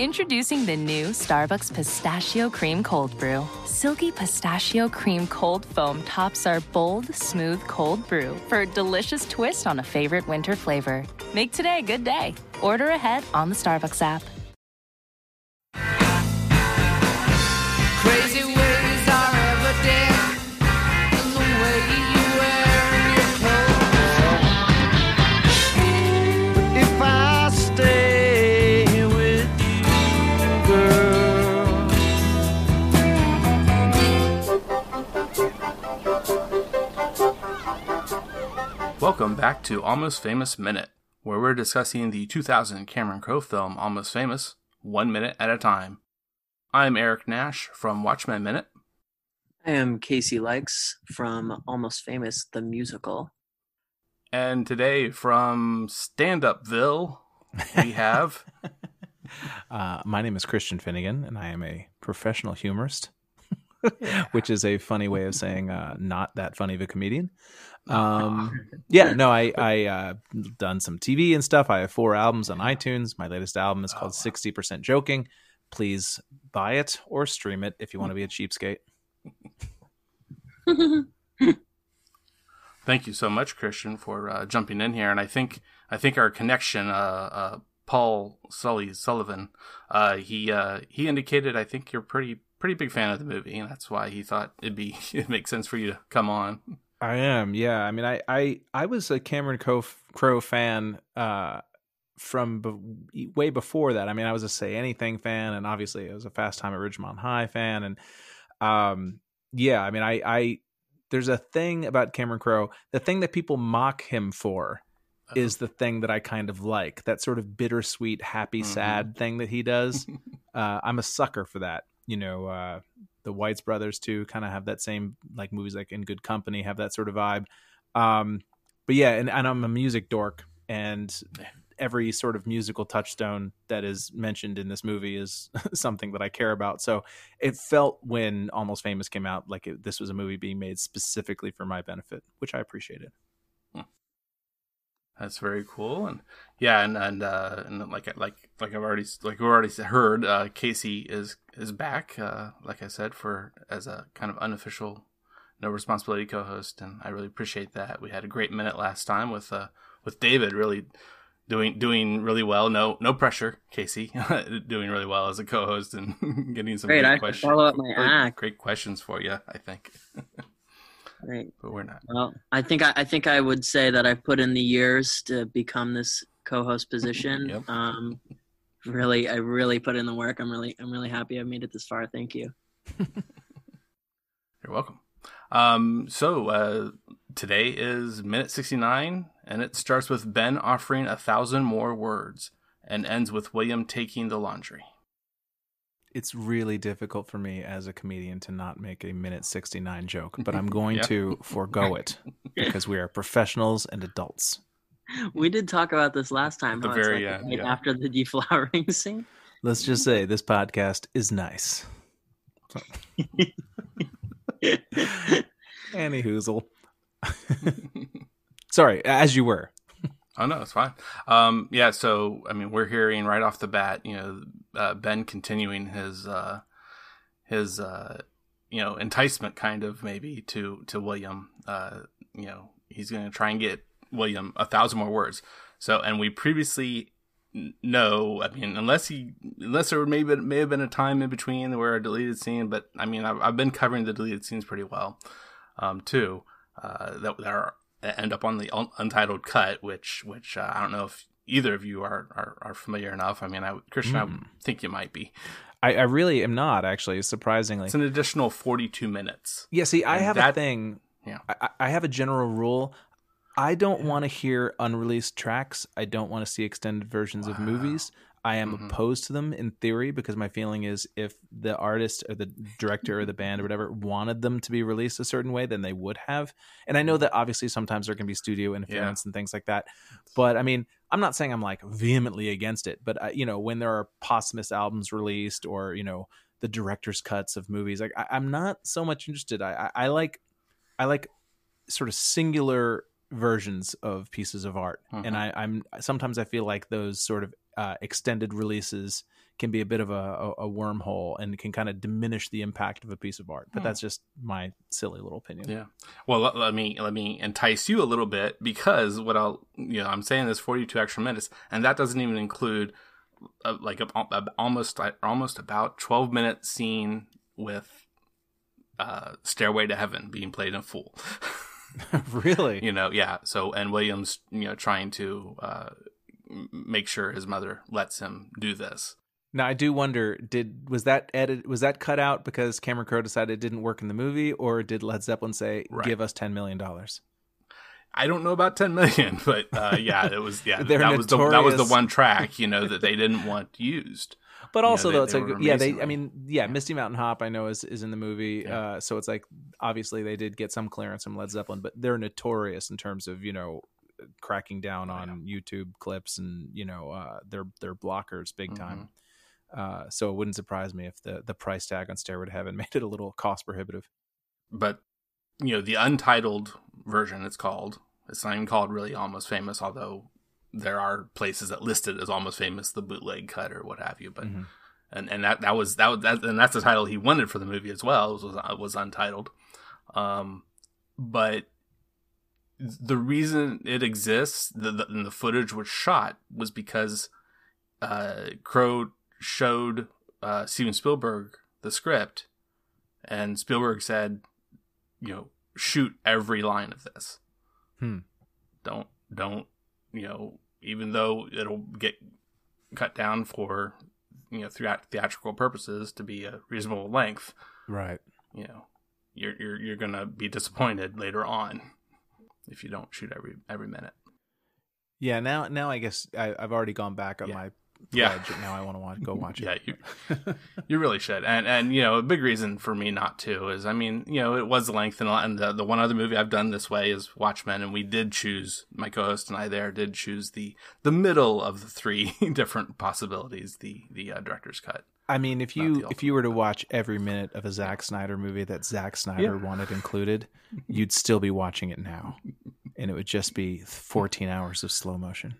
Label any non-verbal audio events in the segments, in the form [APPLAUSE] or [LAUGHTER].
Introducing the new Starbucks Pistachio Cream Cold Brew. Silky pistachio cream cold foam tops our bold, smooth cold brew for a delicious twist on a favorite winter flavor. Make today a good day. Order ahead on the Starbucks app. Welcome back to Almost Famous Minute, where we're discussing the 2000 Cameron Crowe film Almost Famous, one minute at a time. I'm Eric Nash from Watchmen Minute. I am Casey Likes from Almost Famous, the musical. And today from Stand Upville, we [LAUGHS] have. Uh, my name is Christian Finnegan, and I am a professional humorist, [LAUGHS] which is a funny way of saying uh, not that funny of a comedian. Um, [LAUGHS] yeah, no, I I uh, done some TV and stuff. I have four albums on iTunes. My latest album is called Sixty Percent Joking. Please buy it or stream it if you want to be a cheapskate. [LAUGHS] Thank you so much, Christian, for uh, jumping in here. And I think I think our connection, uh, uh, Paul Sully Sullivan, uh, he uh, he indicated I think you're pretty pretty big fan of the movie, and that's why he thought it'd be [LAUGHS] it makes sense for you to come on. I am, yeah. I mean, I I, I was a Cameron Crowe, Crowe fan uh, from be- way before that. I mean, I was a Say Anything fan, and obviously, I was a Fast Time at Ridgemont High fan, and um, yeah. I mean, I I there's a thing about Cameron Crowe. The thing that people mock him for is the thing that I kind of like. That sort of bittersweet, happy, sad thing that he does. [LAUGHS] uh, I'm a sucker for that. You know, uh, the Weitz brothers too kind of have that same like movies like In Good Company have that sort of vibe. Um, but yeah, and, and I'm a music dork, and every sort of musical touchstone that is mentioned in this movie is [LAUGHS] something that I care about. So it felt when Almost Famous came out like it, this was a movie being made specifically for my benefit, which I appreciated. That's very cool, and yeah, and and uh, and like like like I've already like we already heard, uh, Casey is is back. Uh, like I said, for as a kind of unofficial, no responsibility co-host, and I really appreciate that. We had a great minute last time with uh with David, really doing doing really well. No no pressure, Casey, [LAUGHS] doing really well as a co-host and [LAUGHS] getting some Great, great I questions. follow up my act. great questions for you, I think, [LAUGHS] Right. but we're not. Well, I think I, I think I would say that I put in the years to become this co-host position. Yep. Um, really, I really put in the work. I'm really, I'm really happy I made it this far. Thank you. [LAUGHS] You're welcome. Um, so uh, today is minute 69, and it starts with Ben offering a thousand more words and ends with William taking the laundry. It's really difficult for me as a comedian to not make a minute 69 joke, but I'm [LAUGHS] going Yeah. to forego it [LAUGHS] because we are professionals and adults. We did talk about this last time. the very like end, right yeah. after the deflowering [LAUGHS] scene. Let's just say this podcast is nice. Annie Hoozle. Sorry, as you were. Oh no, it's fine. Um, yeah, so I mean, we're hearing right off the bat, you know, uh, Ben continuing his uh, his uh, you know enticement, kind of maybe to to William. Uh, you know, he's going to try and get William a thousand more words. So, and we previously no, I mean, unless he, unless there may, be, may have been a time in between where a deleted scene, but I mean, I've, I've been covering the deleted scenes pretty well, um, too, uh, that, that are, end up on the un- untitled cut, which, which, uh, I don't know if either of you are, are, are familiar enough. I mean, I, Christian, I think you might be. I, I really am not actually, surprisingly. It's an additional 42 minutes. Yeah, see, I And have a thing. Yeah. I, I have a general rule. I don't want to hear unreleased tracks. I don't want to see extended versions of movies. I am Mhm. opposed to them in theory because my feeling is if the artist or the director or the band or whatever wanted them to be released a certain way, then they would have. And I know that obviously sometimes there can be studio interference and things like that. But I mean, I'm not saying I'm like vehemently against it, but I, you know, when there are posthumous albums released or you know the director's cuts of movies, like I, I'm not so much interested. I, I, I like I like sort of singular versions of pieces of art, and Mhm. I, I'm sometimes I feel like those sort of uh, extended releases can be a bit of a, a, a wormhole and can kind of diminish the impact of a piece of art. But Hmm. that's just my silly little opinion. Yeah. Well, let, let me let me entice you a little bit because what I'll you know I'm saying this 42 extra minutes, and that doesn't even include uh, like a, a, almost almost about 12 minute scene with uh, "Stairway to Heaven" being played in full. [LAUGHS] [LAUGHS] really? you know, yeah. So and Williams, you know, trying to uh, make sure his mother lets him do this. Now I do wonder did was that edit was that cut out because Cameron Crowe decided it didn't work in the movie, or did Led Zeppelin say Right. give us ten million dollars? I don't know about 10 million, [LAUGHS] but uh, yeah, it was yeah [LAUGHS] that was the that was the one track you know that they didn't want used. [LAUGHS] But You know, also they- though, it's like yeah, they I mean yeah, Misty Mountain Hop I know is is in the movie, Yeah. uh, so it's like obviously they did get some clearance from Led Zeppelin, but they're notorious in terms of you know cracking down Oh, on YouTube clips and you know uh, their their blockers big Mm-hmm. time. Uh, so it wouldn't surprise me if the the price tag on Stairway to Heaven [LAUGHS] made it a little cost prohibitive. but you know the untitled version it's called it's not even called really almost famous although there are places that list it as almost famous the bootleg cut or what have you but Mhm. and and that that was that, that and that's the title he wanted for the movie as well was was, was untitled um but the reason it exists the, the and the footage was shot was because uh crow showed uh steven spielberg the script and spielberg said you know shoot every line of this Hmm. don't don't you know even though it'll get cut down for you know theatrical purposes to be a reasonable length Right. you know you're you're you're gonna be disappointed later on if you don't shoot every every minute Yeah. Now now I guess I, I've already gone back on Yeah. my Yeah. pledge. Now I want to watch go watch it. yeah you [LAUGHS] you really should and and you know a big reason for me not to is i mean you know it was length and, a lot- and the, the one other movie i've done this way is watchmen and we did choose my co-host and i there did choose the the middle of the three [LAUGHS] different possibilities the the uh, director's cut I mean, if you if you were to watch every minute of a Zack Snyder movie that Zack Snyder Yeah. wanted included, you'd still be watching it now, and it would just be 14 hours of slow motion.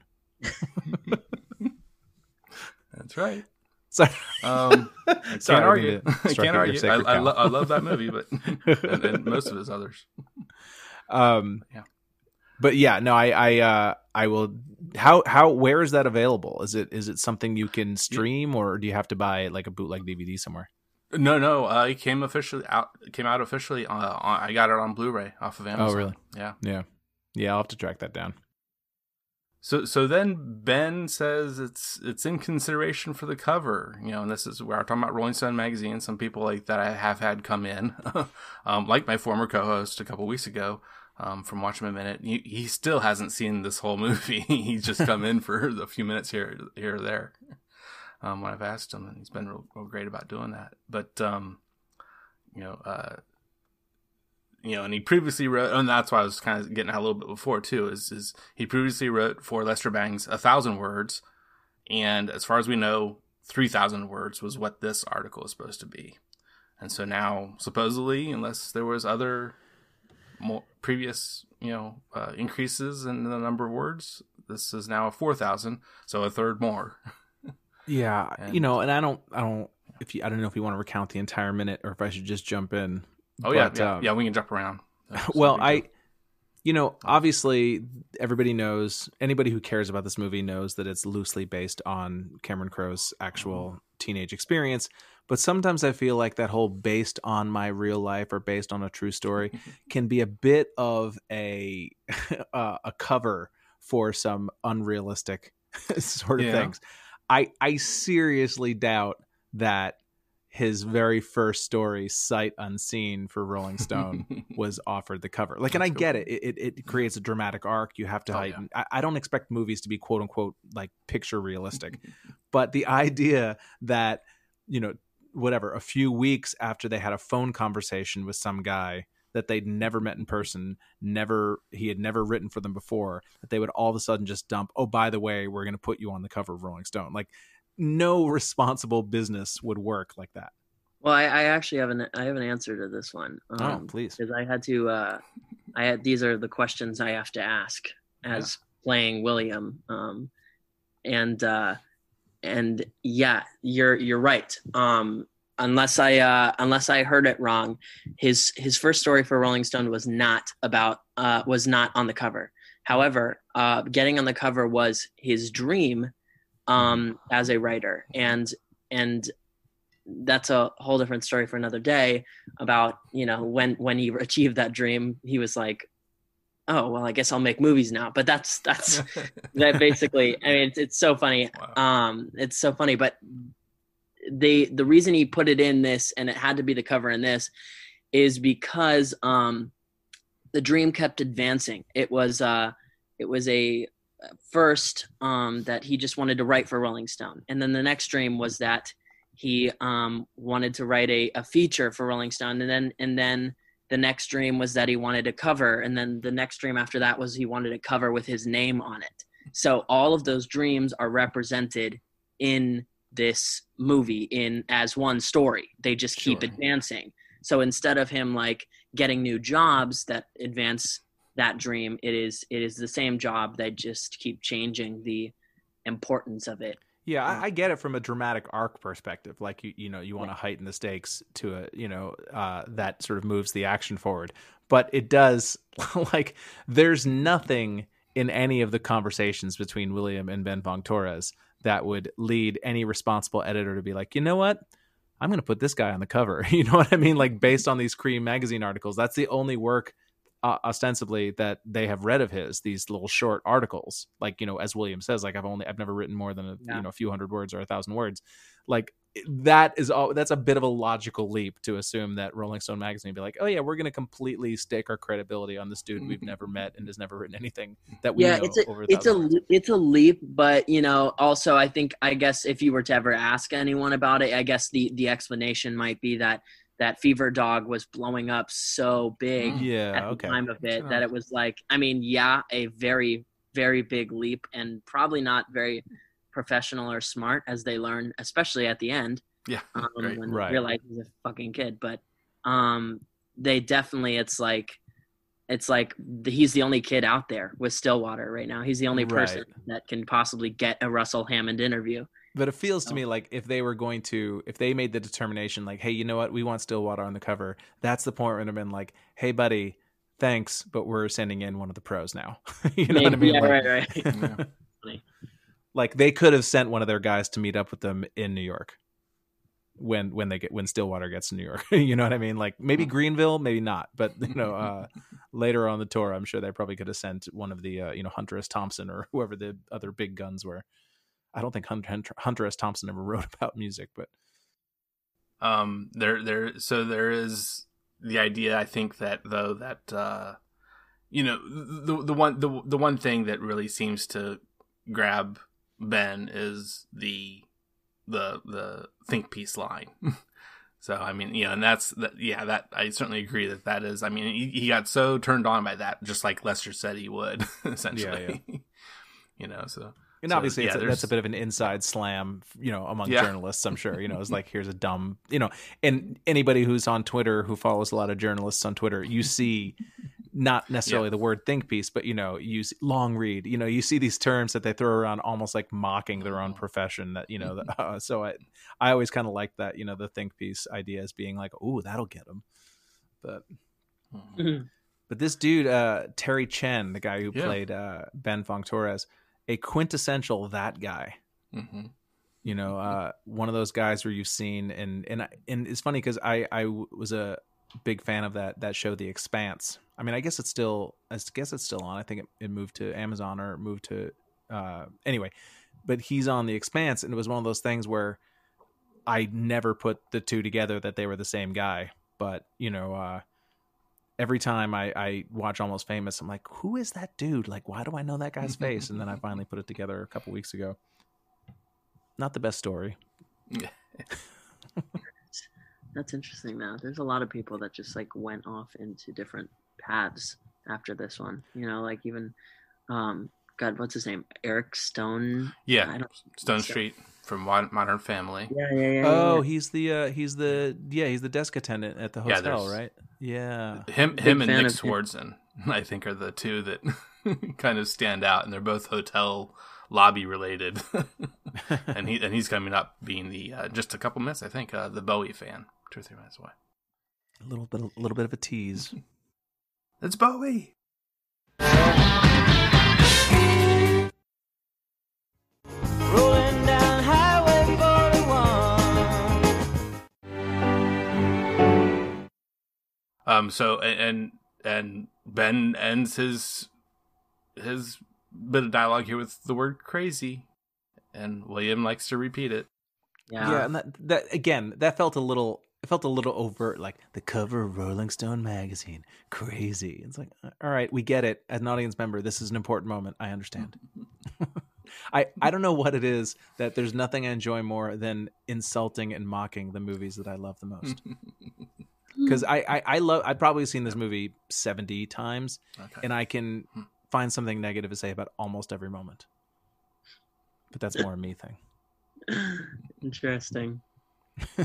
that's right. So, um [LAUGHS] i can't Sorry, I argue didn't mean to [LAUGHS] i can't argue. I, I, lo- I love that movie but [LAUGHS] and, and most of his others. Um, Yeah. but yeah, no, I, I, uh, I will. How, how, where is that available? Is it, is it something you can stream, or do you have to buy like a bootleg DVD somewhere? no no uh it came officially out came out officially uh, on, i got it on blu-ray off of amazon Oh, really? yeah Yeah, yeah, I'll have to track that down. So so then Ben says it's it's in consideration for the cover, you know, and this is where I'm talking about Rolling Stone magazine. Some people like that I have had come in, [LAUGHS] um, like my former co-host a couple weeks ago, um, from Watchmen Minute. He, he still hasn't seen this whole movie. [LAUGHS] he's just come in for a few minutes here here or there. Um, when I've asked him, and he's been real, real great about doing that. But um, you know, uh, you know, and he previously wrote, and that's why I was kind of getting out a little bit before too. Is is he previously wrote for Lester Bangs a thousand words, and as far as we know, three thousand words was what this article is supposed to be, and so now supposedly, unless there was other more previous, you know, uh, increases in the number of words, this is now a four thousand, so a third more. [LAUGHS] Yeah, And- you know, and I don't, I don't, if you, I don't know if you want to recount the entire minute or if I should just jump in. Oh yeah, But, yeah, um, yeah. We can jump around. [LAUGHS] That's well, I, you know, obviously, everybody knows. Anybody who cares about this movie knows that it's loosely based on Cameron Crowe's actual teenage experience. But sometimes I feel like that whole "based on my real life" or "based on a true story" [LAUGHS] can be a bit of a [LAUGHS] uh, a cover for some unrealistic [LAUGHS] sort of Yeah. things. I I seriously doubt that his very first story, sight unseen for Rolling Stone, was offered the cover. Like, and I get it. It, it. it creates a dramatic arc. You have to Oh, yeah. I, I don't expect movies to be quote unquote like picture realistic, but the idea that you know whatever a few weeks after they had a phone conversation with some guy that they'd never met in person never he had never written for them before that they would all of a sudden just dump oh by the way we're going to put you on the cover of rolling stone like no responsible business would work like that Well, I, I actually have an I have an answer to this one. oh Um, please because I had to. Uh, I had these are the questions I have to ask as playing William. Um, and uh, and yeah, you're you're right. Um, unless I uh, unless I heard it wrong, his his first story for Rolling Stone was not about uh, was not on the cover. However, uh, getting on the cover was his dream um, as a writer, and and that's a whole different story for another day about you know when when he [LAUGHS] achieved that dream he was like oh well i guess i'll make movies now but that's that's [LAUGHS] that basically i mean it's, it's so funny. Wow. um it's so funny but they the reason he put it in this and it had to be the cover in this is because um the dream kept advancing. It was uh it was a first um that he just wanted to write for rolling stone. And then the next dream was that he um wanted to write a, a feature for rolling stone. And then and then the next dream was that he wanted a cover and then the next dream after that was he wanted a cover with his name on it. So all of those dreams are represented in this movie in as one story. They just keep Sure. advancing. So instead of him like getting new jobs that advance that dream it is it is the same job. They just keep changing the importance of it yeah I, I get it from a dramatic arc perspective like you you know you want to heighten the stakes to a you know uh that sort of moves the action forward. But it does [LAUGHS] like there's nothing in any of the conversations between william and ben Fong torres that would lead any responsible editor to be like you know what? I'm going to put this guy on the cover. [LAUGHS] You know what i mean? Like based on these cream magazine articles that's the only work uh, ostensibly that they have read of his these little short articles like you know as william says like i've only i've never written more than a Yeah. you know a few hundred words or a thousand words like that is all that's a bit of a logical leap to assume that rolling stone magazine would be like oh yeah we're going to completely stake our credibility on this dude we've never met and has never written anything that we yeah know it's a it's a words. it's a leap but you know also i think i guess if you were to ever ask anyone about it i guess the the explanation might be that that fever dog was blowing up so big at the okay time of it that it was like i mean yeah a very very big leap and probably not very professional or smart as they learn especially at the end Yeah, um, right. when Right. they realize he's a fucking kid but um they definitely it's like it's like the, he's the only kid out there with stillwater right now he's the only person Right. that can possibly get a russell hammond interview But it feels to me like if they were going to, if they made the determination, like, hey, you know what, we want Stillwater on the cover. That's the point where it'd have been like, hey, buddy, thanks, but we're sending in one of the pros now. [LAUGHS] you know what I mean? yeah like, right right [LAUGHS] Yeah. Like they could have sent one of their guys to meet up with them in New York when when they get when Stillwater gets to New York. [LAUGHS] you know what I mean? Like maybe Greenville, maybe not, but you know, uh, later on the tour, I'm sure they probably could have sent one of the uh, you know Hunter S. Thompson or whoever the other big guns were. I don't think Hunter, Hunter, S. Thompson ever [LAUGHS] wrote about music, but um there there so there is the idea i think that though that uh you know the the one the, the one thing that really seems to grab ben is the the the think piece line. [LAUGHS] So i mean you know and that's that yeah that i certainly agree that that is i mean he, he got so turned on by that just like lester said he would [LAUGHS] essentially. You know so and So, obviously yeah, it's a, that's a bit of an inside slam, you know, among Yeah. journalists. I'm sure, you know, it's [LAUGHS] like here's a dumb, you know, and anybody who's on Twitter who follows a lot of journalists on Twitter, you see not necessarily the word think piece, but you know, use long read. You know, you see these terms that they throw around almost like mocking their own profession. That you know, that, uh, [LAUGHS] so I I always kind of like that. You know, the think piece idea as being like, oh, that'll get them. But But this dude, uh, Terry Chen, the guy who Yeah. played uh, Ben Fong Torres, a quintessential that guy. hmm You know, uh, one of those guys where you've seen, and and and it's funny because I I was a big fan of that that show, The Expanse. I mean, I guess it's still, I guess it's still on. I think it, it moved to Amazon or moved to, uh, anyway. But he's on The Expanse, and it was one of those things where I never put the two together that they were the same guy. But you know, uh, every time I, I watch Almost Famous, I'm like, who is that dude? Like, why do I know that guy's face? And then I finally put it together a couple weeks ago. Not the best story. [LAUGHS] That's interesting. Now, there's a lot of people that just like went off into different paths after this one. You know, like even, um, God, what's his name? Eric Stone. I Yeah, don't. Stonestreet from Modern Family. Yeah, yeah, yeah. Oh, yeah. he's the uh, he's the yeah he's the desk attendant at the Yeah, hotel, there's- right? Yeah. Him, Big him, and Nick of. Swardson, [LAUGHS] I think, are the two that [LAUGHS] kind of stand out, and they're both hotel lobby related. [LAUGHS] and he and he's coming up being the uh, just a couple minutes, I think, uh, the Bowie fan, two or three minutes away. A little bit a little bit of a tease. It's Bowie. Um. So and and, and Ben ends his his bit of dialogue here with the word crazy, and William likes to repeat it. yeah. Yeah, and that that again, that felt a little it felt a little overt, like the cover of Rolling Stone magazine. Crazy. It's like, uh, all right, we get it. As an audience member, this is an important moment. I understand. [LAUGHS] I I don't know what it is that there's nothing I enjoy more than insulting and mocking the movies that I love the most. [LAUGHS] Because I, I I love I've probably seen this movie seventy times, Okay. and I can Hmm. find something negative to say about almost every moment. But that's more a me thing. [LAUGHS] Interesting. [LAUGHS]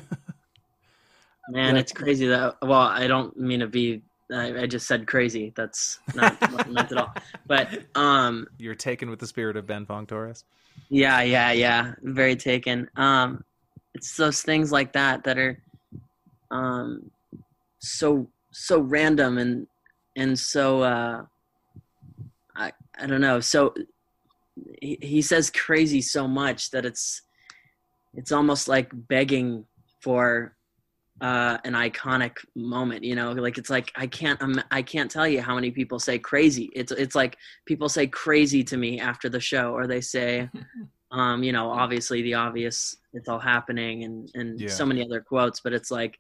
Man, it's crazy that. Well, I don't mean to be. I, I just said crazy. That's not meant at all. But um, You're taken with the spirit of Ben Fong Torres. yeah, yeah, yeah. Very taken. Um, it's those things like that that are, um, so so random and and so uh, I I don't know. So he he says crazy so much that it's it's almost like begging for uh, an iconic moment. You know, like it's like I can't im- I can't tell you how many people say crazy. It's it's like people say crazy to me after the show, or they say, [LAUGHS] um, you know, obviously the obvious, it's all happening, and and Yeah. so many other quotes. But it's like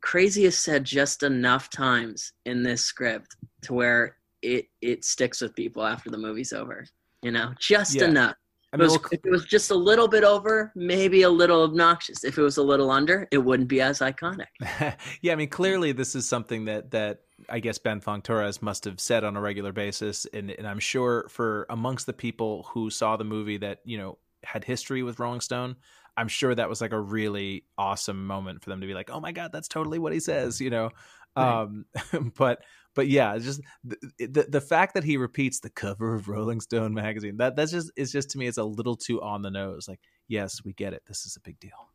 crazy is said just enough times in this script to where it it sticks with people after the movie's over. You know, just Yeah. enough. I If it, was, if it was just a little bit over, maybe a little obnoxious. If it was a little under, it wouldn't be as iconic. [LAUGHS] yeah, I mean, clearly this is something that that I guess Ben Fong Torres must have said on a regular basis, and and I'm sure for amongst the people who saw the movie that you know had history with Rolling Stone, I'm sure that was like a really awesome moment for them to be like, oh my god, that's totally what he says, you know. Right. Um, [LAUGHS] but but yeah, it's just the, the the fact that he repeats the cover of Rolling Stone magazine that that's just it's just to me it's a little too on the nose. Like, yes, we get it. This is a big deal.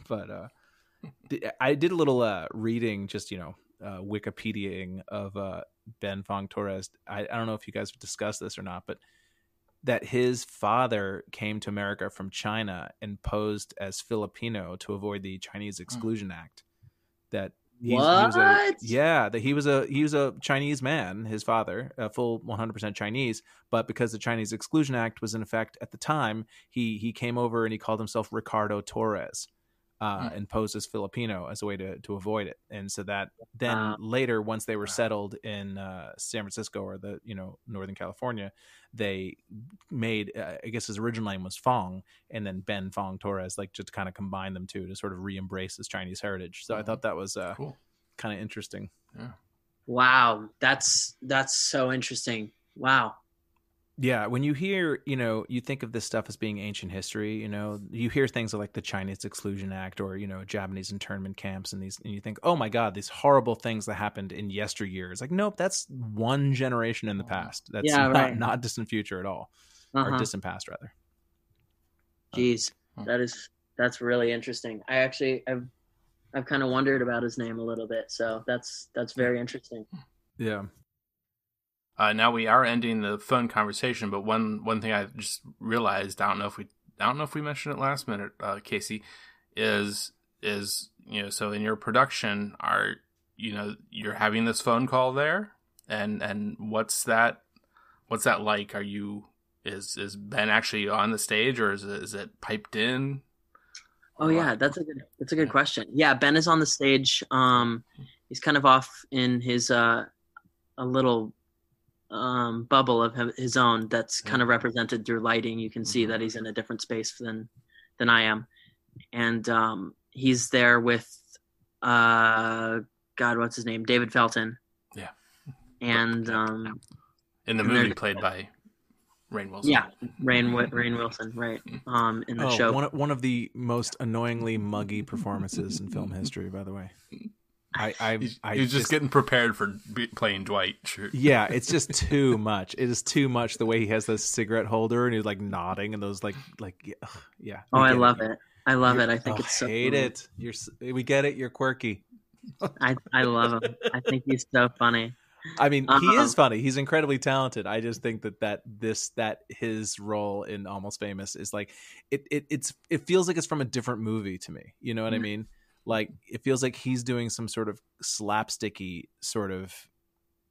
[LAUGHS] but uh I did a little uh reading just, you know, uh Wikipediaing of uh Ben Fong Torres. I, I don't know if you guys have discussed this or not, but that his father came to America from China and posed as Filipino to avoid the Chinese hmm. Exclusion Act. That he's, he was a, What? yeah, that he was a he was a Chinese man, his father, a full 100% Chinese, but because the Chinese Exclusion Act was in effect at the time, he he came over and he called himself Ricardo Torres. Uh, Hmm. and posed as Filipino as a way to, to avoid it, and so that then Wow. later, once they were Wow. settled in uh, San Francisco or the you know Northern California, they made uh, I guess his original name was Fong, and then Ben Fong Torres, like just kind of combine them two to sort of re-embrace his Chinese heritage. So I Mhm. thought that was uh, Cool. kind of interesting. Yeah. Wow, that's that's so interesting. Wow. Yeah, when you hear, you know, you think of this stuff as being ancient history, you know, you hear things like the Chinese Exclusion Act or, you know, Japanese internment camps and these and you think, "Oh my god, these horrible things that happened in yesteryear." It's like, "Nope, that's one generation in the past. That's Yeah, not right. not distant future at all." Or Uh-huh. distant past rather. Jeez, Hmm. that is that's really interesting. I actually I've I've kind of wondered about his name a little bit. So that's that's very interesting. Yeah. Uh, now we are ending the phone conversation, but one one thing I just realized, I don't know if we I don't know if we mentioned it last minute, uh, Casey, is is you know so in your production are you know you're having this phone call there, and and what's that what's that like? Are you is is Ben actually on the stage or is it, is it piped in? Oh yeah, that's a good that's a good question. Yeah, Ben is on the stage. Um, he's kind of off in his uh, a little um, bubble of him- his own that's kind of represented through lighting. You can see that he's in a different space than than I am, and um, he's there with uh, God, what's his name? David Felton. Yeah. And um, In the movie played by Rainn Wilson. yeah, Rain Wi- Rainn Wilson, right? Um, in the Oh, show. one of- one of the most annoyingly muggy performances in film history, by the way. [LAUGHS] I, [LAUGHS] I, He's, I he's just, getting prepared for be, playing Dwight. Sure. Yeah, it's [LAUGHS] just too much. It is too much the way he has this cigarette holder and he's like nodding and those like like yeah, ugh, yeah. oh, I love it. I love You're- it. I think oh, it's so. hate it. You're we get it. You're quirky. I I love him. I think he's so funny. I mean, he Uh-huh. is funny. He's incredibly talented. I just think that that this that his role in Almost Famous is like it it it's it feels like it's from a different movie to me. You know what I Mhm. mean? Like it feels like he's doing some sort of slapsticky sort of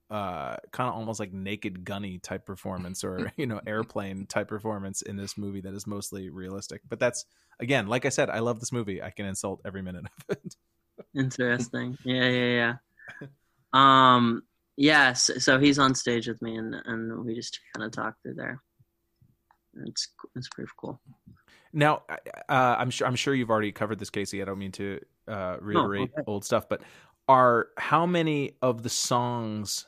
uh kind of almost like naked gunny type performance or [LAUGHS] you know airplane type performance in this movie that is mostly realistic but that's again like i said i love this movie i can insult every minute of it [LAUGHS] Interesting. Yeah, yeah, yeah. Um, yeah. So, so he's on stage with me, and and we just kind of talk through there. It's it's pretty cool. Now, uh, I'm sure I'm sure you've already covered this, Casey. I don't mean to uh, reiterate okay. old stuff, but are how many of the songs,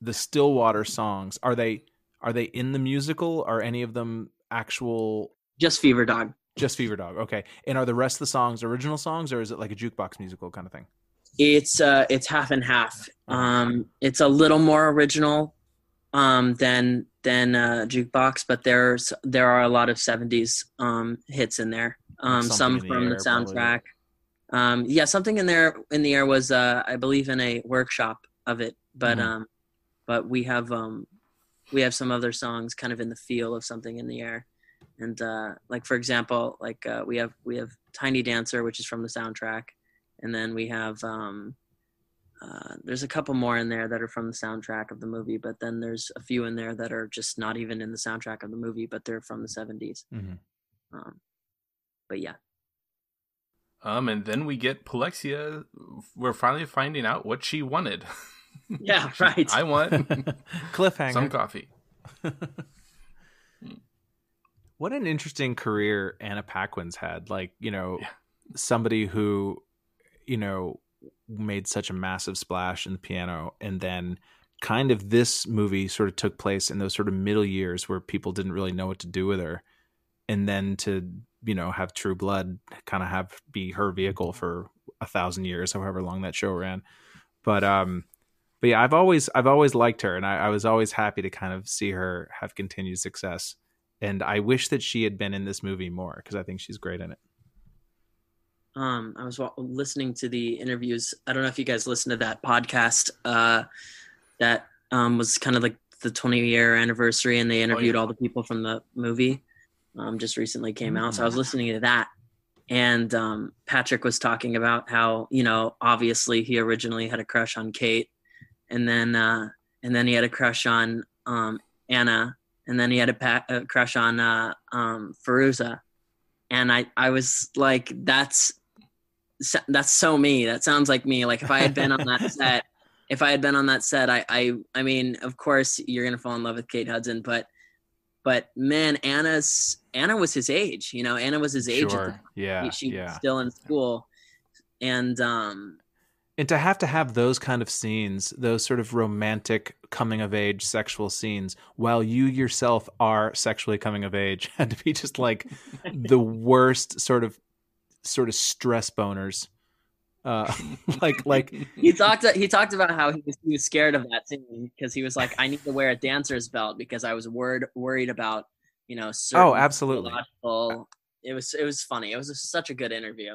the Stillwater songs, are they are they in the musical? Are any of them actual Just Fever Dog. just Fever Dog? Okay, and are the rest of the songs original songs, or is it like a jukebox musical kind of thing? It's uh it's half and half. Um, it's a little more original um than than uh jukebox, but there's there are a lot of '70s um hits in there. Um, Something some in the from the soundtrack. probably. Um, yeah, something in there in the air was uh I believe in a workshop of it, but Mhm. um, but we have um we have some other songs kind of in the feel of something in the air and uh like for example like uh we have we have tiny dancer which is from the soundtrack and then we have um uh, there's a couple more in there that are from the soundtrack of the movie, but then there's a few in there that are just not even in the soundtrack of the movie, but they're from the 70s. Mhm. Um, but yeah, Um, and then we get Polexia. We're finally finding out what she wanted. [LAUGHS] Yeah, right. I want [LAUGHS] Cliffhanger. some coffee. [LAUGHS] What an interesting career Anna Paquin's had. Like, you know, Yeah. somebody who, you know, made such a massive splash in the piano and then kind of this movie sort of took place in those sort of middle years where people didn't really know what to do with her. And then to, you know, have True Blood kind of have be her vehicle for a thousand years, however long that show ran. But um but yeah, I've always I've always liked her and I, I was always happy to kind of see her have continued success and I wish that she had been in this movie more because I think she's great in it. um, I was wa- listening to the interviews. I don't know if you guys listened to that podcast uh, that um, was kind of like the 20 year anniversary, and they interviewed yeah. all the people from the movie. Um, just recently came out, so I was listening to that, and um, Patrick was talking about how you know obviously he originally had a crush on Kate, and then uh, and then he had a crush on um, Anna, and then he had a, pa- a crush on uh, um, Fairuza, and I I was like that's so- that's so me. That sounds like me. Like if I had been on that [LAUGHS] set, if I had been on that set, I I I mean, of course you're gonna fall in love with Kate Hudson, but but man, Anna's Anna was his age. You know, Anna was his age. at the Sure. Yeah. time. She was yeah. still in school, and um, And to have to have those kind of scenes, those sort of romantic coming of age sexual scenes, while you yourself are sexually coming of age, [LAUGHS] had to be just like [LAUGHS] the worst sort of sort of stress boners. Uh, [LAUGHS] like like he talked he talked about how he was, he was scared of that scene because he was like, I need to wear a dancer's belt because I was worried worried about you know. certain Oh, absolutely. psychological- It was it was funny. It was such a good interview.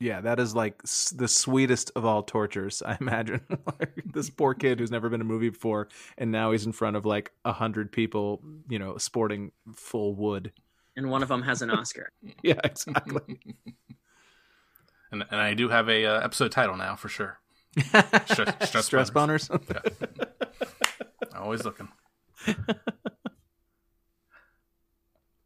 Yeah, that is like the sweetest of all tortures, I [LAUGHS] imagine. like this poor kid who's never been in a movie before, and now he's in front of like a hundred people, you know, sporting full wood. And one of them has an Oscar. [LAUGHS] Yeah, exactly. And, and I do have a uh, episode title now for sure. Stress, [LAUGHS] stress, Stress boners. [LAUGHS] Always looking. [LAUGHS]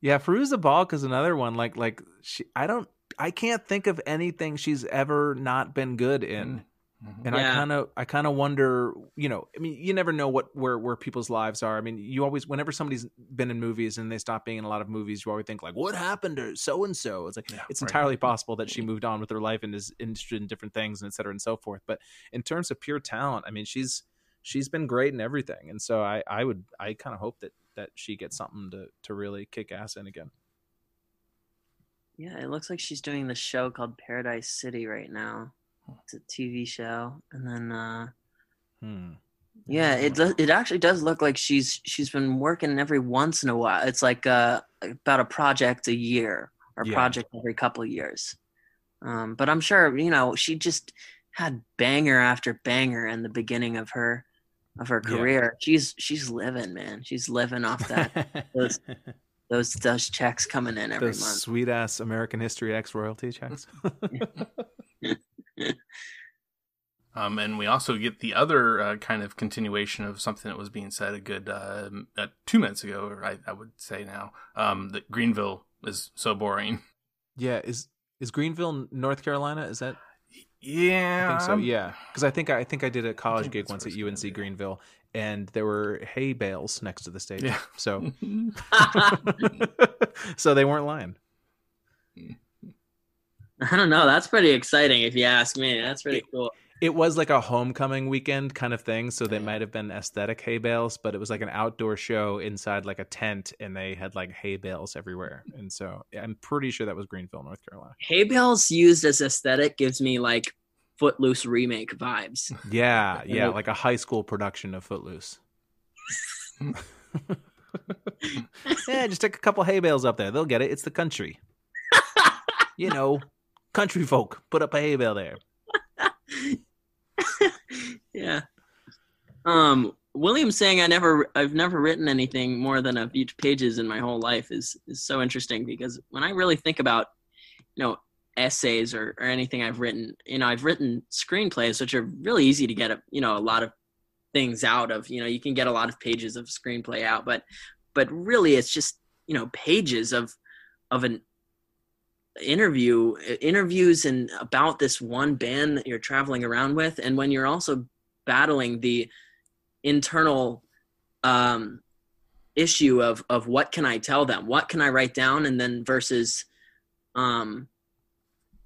yeah, Fairuza Balk is another one. Like, like she, I don't, I can't think of anything she's ever not been good in. Mm-hmm. And I kind of, I kind of wonder, you know, I mean, you never know what where where people's lives are. I mean, you always, whenever somebody's been in movies and they stop being in a lot of movies, you always think like, what happened to so and so? It's like Yeah, it's right. entirely possible that she [LAUGHS] moved on with her life and is interested in different things and et cetera and so forth. But in terms of pure talent, I mean, she's she's been great in everything, and so I I would I kind of hope that that she gets something to to really kick ass in again. Yeah, it looks like she's doing the show called Paradise City right now. It's a TV show, and then uh, Hmm. yeah, it. It actually does look like she's she's been working every once in a while. It's like uh, about a project a year or Yeah. project every couple of years. Um, but I'm sure you know she just had banger after banger in the beginning of her of her Yeah. career. She's she's living, man. She's living off that those [LAUGHS] those those checks coming in every Those month. sweet ass American History X royalty checks. [LAUGHS] [LAUGHS] [LAUGHS] Um, and we also get the other uh, kind of continuation of something that was being said a good uh, uh, two minutes ago, or I, I would say now, um, that Greenville is so boring. yeah, is is Greenville, North Carolina? Is that Yeah, I think so. Yeah, [SIGHS] because I think I think I did a college gig once at UNC. Greenville, and there were hay bales next to the stadium. Yeah. So, [LAUGHS] [LAUGHS] so they weren't lying. I don't know. That's pretty exciting if you ask me. That's pretty cool. It was like a homecoming weekend kind of thing, so they might have been aesthetic hay bales, but it was like an outdoor show inside like a tent, and they had like hay bales everywhere. And so I'm pretty sure that was Greenville, North Carolina. Hay bales used as aesthetic gives me like Footloose remake vibes. [LAUGHS] Yeah, [LAUGHS] yeah, like a high school production of Footloose. [LAUGHS] yeah, just take a couple hay bales up there. They'll get it. It's the country. you know, country folk put up a hay bale there. [LAUGHS] yeah. Um, William saying I never, I've never written anything more than a few pages in my whole life is is so interesting because when I really think about, you know, essays or, or anything I've written, you know, I've written screenplays which are really easy to get a, you know, a lot of things out of. You know, you can get a lot of pages of screenplay out, but but really it's just you know pages of of an interview interviews and about this one band that you're traveling around with and when you're also battling the internal um issue of of what can i tell them? What can i write down? And then versus um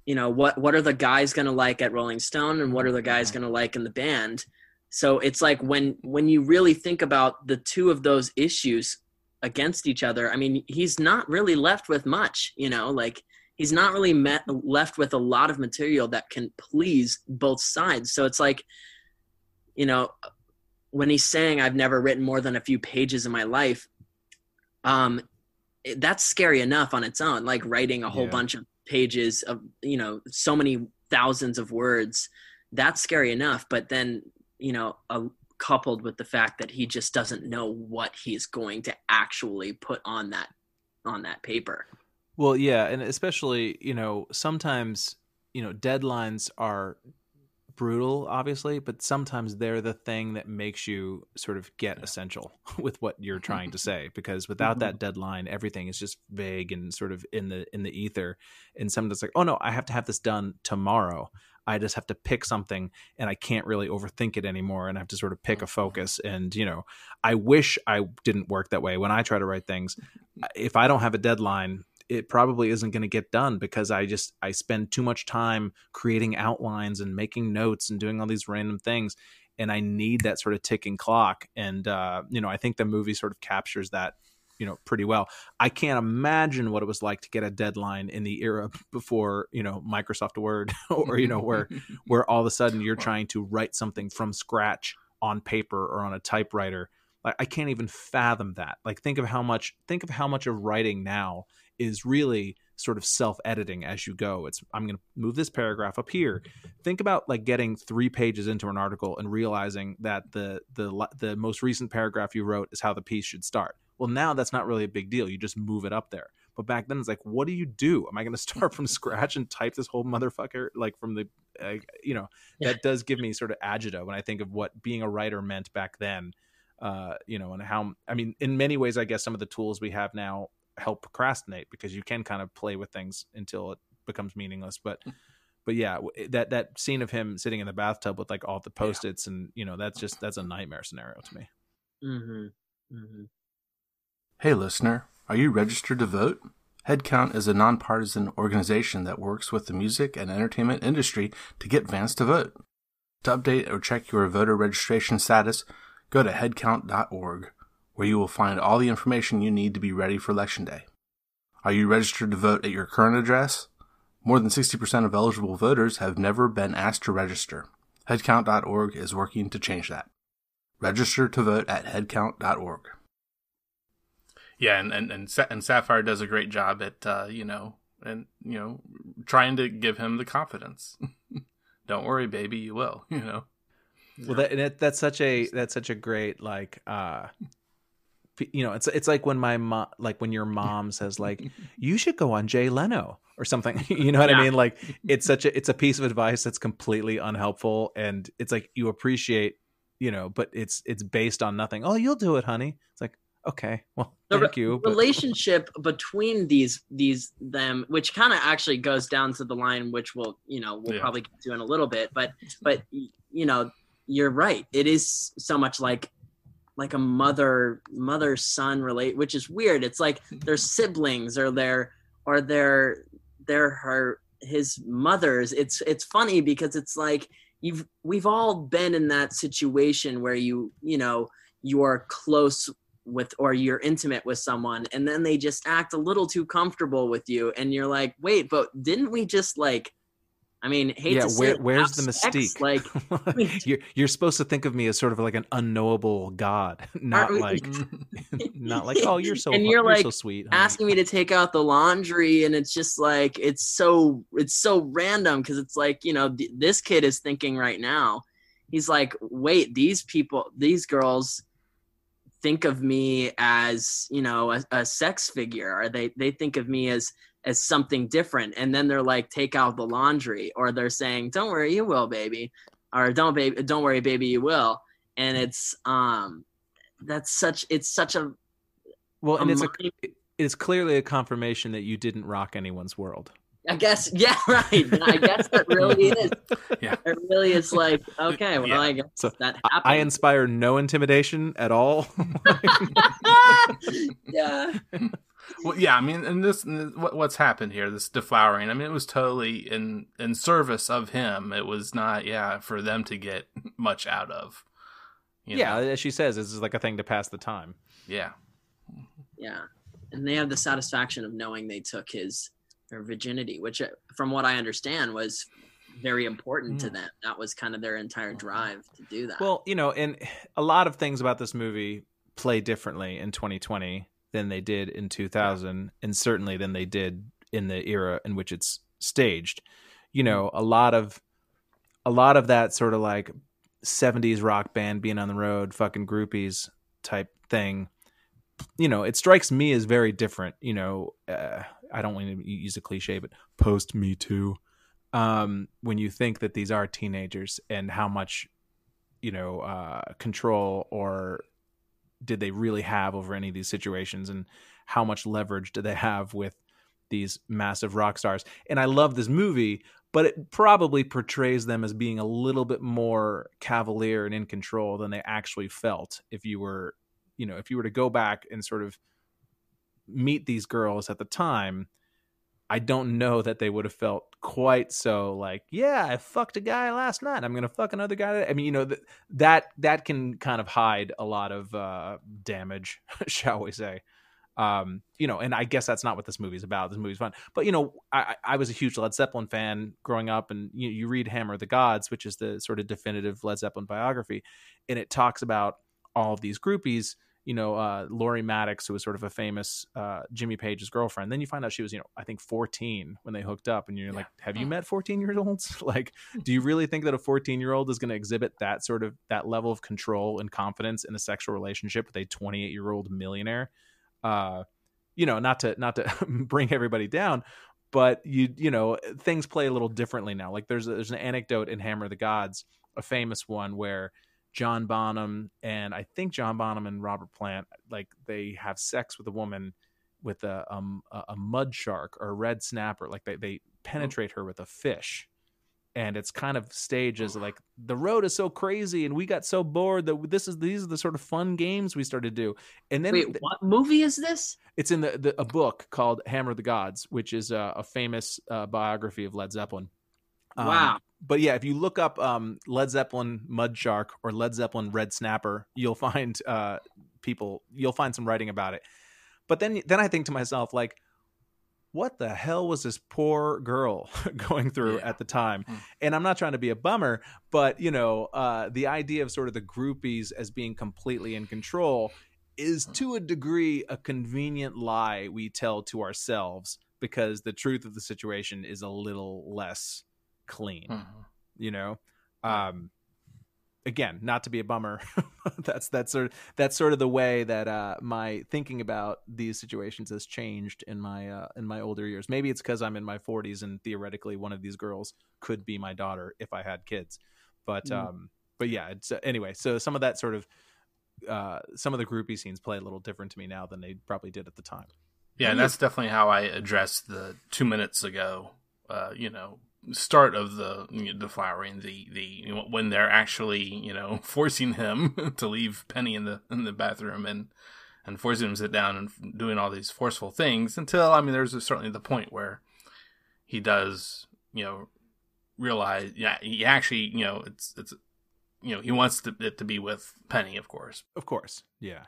you know what what are the guys going to like at rolling stone and what are the guys going to like in the band? So it's like when when you really think about the two of those issues against each other i mean he's not really left with much you know like he's not really met, left with a lot of material that can please both sides. So it's like, you know, when he's saying I've never written more than a few pages in my life, um, it- that's scary enough on its own. Like writing a whole Yeah. bunch of pages of you know so many thousands of words, that's scary enough. But then you know, a, coupled with the fact that he just doesn't know what he's going to actually put on that on that paper. Well, yeah, and especially, you know, sometimes, you know, deadlines are brutal, obviously, but sometimes they're the thing that makes you sort of get essential [LAUGHS] with what you're trying to say. Because without mm-hmm. that deadline, everything is just vague and sort of in the in the ether. And sometimes like, oh no, I have to have this done tomorrow. I just have to pick something and I can't really overthink it anymore and I have to sort of pick a mm-hmm. focus. And, you know, I wish I didn't work that way when I try to write things. [LAUGHS] If I don't have a deadline, it probably isn't going to get done because I just I spend too much time creating outlines and making notes and doing all these random things and I need that sort of ticking clock and uh you know I think the movie sort of captures that you know pretty well. I can't imagine what it was like to get a deadline in the era [LAUGHS] before, you know, Microsoft Word [LAUGHS] or you know where [LAUGHS] where all of a sudden you're trying to write something from scratch on paper or on a typewriter. Like I can't even fathom that. Like think of how much think of how much of writing now is really sort of self-editing as you go. It's I'm going to move this paragraph up here. Think about like getting 3 pages into an article and realizing that the the the most recent paragraph you wrote is how the piece should start. Well, now that's not really a big deal. You just move it up there. But back then, it's like, what do you do? Am I going [LAUGHS] to start from scratch and type this whole motherfucker like from the, uh, you know, Yeah. that does give me sort of agita when I think of what being a writer meant back then. Uh, you know, and how I mean, in many ways, I guess some of the tools we have now help procrastinate because you can kind of play with things until it becomes meaningless. But, but yeah, that that scene of him sitting in the bathtub with like all the post its and you know that's just that's a nightmare scenario to me. Mm-hmm. Mm-hmm. Hey, listener, are you registered to vote? Headcount is a nonpartisan organization that works with the music and entertainment industry to get fans to vote. To update or check your voter registration status, go to headcount.org, where you will find all the information you need to be ready for Election Day. Are you registered to vote at your current address? More than 60% of eligible voters have never been asked to register. Headcount.org is working to change that. Register to vote at headcount.org. Yeah, and and and, Sa- and Sapphire does a great job at uh, you know and you know trying to give him the confidence. [LAUGHS] Don't worry, baby, you will. [LAUGHS] You know. Well, that, and it, that's such a that's such a great like uh p- you know it's it's like when my mom like when your mom says like [LAUGHS] you should go on Jay Leno or something. [LAUGHS] You know what I mean? Like it's such a it's a piece of advice that's completely unhelpful and it's like you appreciate you know but it's it's based on nothing. Oh you'll do it honey. It's like okay well The thank you but- relationship between these these them which kind of actually goes down to the line which we'll you know we'll Yeah. probably get to in a little bit but [LAUGHS] but you know you're right. It is so much like like a mother mother son relate which is weird. It's like [LAUGHS] they're siblings or they're or they're they're her his mothers. It's it's funny because it's like you've we've all been in that situation where you you know you're close with or you're intimate with someone and then they just act a little too comfortable with you and you're like wait but didn't we just like i mean hate yeah where, where's the mystique? like [LAUGHS] [LAUGHS] you're you're supposed to think of me as sort of like an unknowable god [LAUGHS] not like not like oh you're so And you're, like, so sweet honey." asking me to take out the laundry and it's just like it's so it's so random because it's like you know th- this kid is thinking right now. He's like wait these people these girls think of me as you know a, a sex figure. Or they they think of me as as something different and then they're like take out the laundry or they're saying don't worry you will baby or don't baby don't worry baby you will and it's um that's such it's such a well and a it's a it is clearly a confirmation that you didn't rock anyone's world. I guess, [LAUGHS] yeah, right. I guess that really is. [LAUGHS] Yeah. It really is like, okay, well, Yeah. I guess So, that happened. I inspire no intimidation at all. [LAUGHS] yeah. Well, yeah, I mean, and this what, what's happened here, this deflowering. I mean, it was totally in in service of him. It was not, yeah, for them to get much out of. you yeah, know? as she says, this is like a thing to pass the time. yeah, Yeah. And they have the satisfaction of knowing they took his their virginity, which, uh, from what I understand, was very important to Mm. them. That was kind of their entire drive to do that. Well, you know, and a lot of things about this movie play differently in 2020 than they did in 2000, and certainly than they did in the era in which it's staged. You know, a lot of a lot of that sort of like 70s rock band being on the road, fucking groupies type thing. You know, it strikes me as very different. You know, uh, I don't want to use a cliche, but post Me Too. Um, when you think that these are teenagers and how much you know uh, control or did they really have over any of these situations and how much leverage do they have with these massive rock stars? And i love this movie but it probably portrays them as being a little bit more cavalier and in control than they actually felt if you were you know if you were to go back and sort of meet these girls at the time I don't know that they would have felt quite so like, yeah, I fucked a guy last night. I'm gonna fuck another guy. today." I mean, you know, th- that that can kind of hide a lot of uh, damage, [LAUGHS] shall we say? Um, you know, and I guess that's not what this movie's about. This movie's fun, but you know, I, I was a huge Led Zeppelin fan growing up, and you you read Hammer the Gods, which is the sort of definitive Led Zeppelin biography, and it talks about all of these groupies you know, uh, Lori Mattix, who was sort of a famous uh, Jimmy Page's girlfriend. Then you find out she was, you know, I think 14 when they hooked up, and you're like, have you met 14 year olds? [LAUGHS] like, do [LAUGHS] you really think that a 14 year old is going to exhibit that sort of that level of control and confidence in a sexual relationship with a 28 year old millionaire? Uh, you know, not to not to [LAUGHS] bring everybody down, but you you know things play a little differently now. Like there's a, there's an anecdote in Hammer of the Gods, a famous one where John Bonham and I think John Bonham and Robert Plant like they have sex with a woman with a um, a mud shark or a red snapper. Like they they penetrate her with a fish. And it's kind of stages like the road is so crazy, and we got so bored that this is these are the sort of fun games we started to do. And then Wait, what movie is this? it's in the, the a book called Hammer of the Gods, which is a, a famous uh, biography of Led Zeppelin. Um, Wow. But yeah, if you look up um, Led Zeppelin Mud Shark or Led Zeppelin Red Snapper, you'll find [LAUGHS] uh, people. You'll find some writing about it. But then then I think to myself like. What the hell was this poor girl [LAUGHS] going through Yeah. at the time? Mm. And I'm not trying to be a bummer, but you know, uh, the idea of sort of the groupies as being completely in control is to a degree a convenient lie we tell to ourselves because the truth of the situation is a little less clean Mhm. you know um again not to be a bummer [LAUGHS] that's that's sort of, that's sort of the way that uh my thinking about these situations has changed in my uh in my older years maybe it's because i'm in my 40s and theoretically one of these girls could be my daughter if i had kids but Mm. um but yeah it's uh, anyway so some of that sort of uh some of the groupie scenes play a little different to me now than they probably did at the time Yeah, and that's definitely how I addressed the two minutes ago. Uh, you know, start of the you know, the flowering, the the you know, when they're actually you know [LAUGHS] forcing him [LAUGHS] to leave Penny in the in the bathroom and and forcing him to sit down and doing all these forceful things until I mean, there's certainly the point where he does you know realize yeah he actually you know it's it's you know he wants to, it to be with Penny, of course. Of course. Yeah.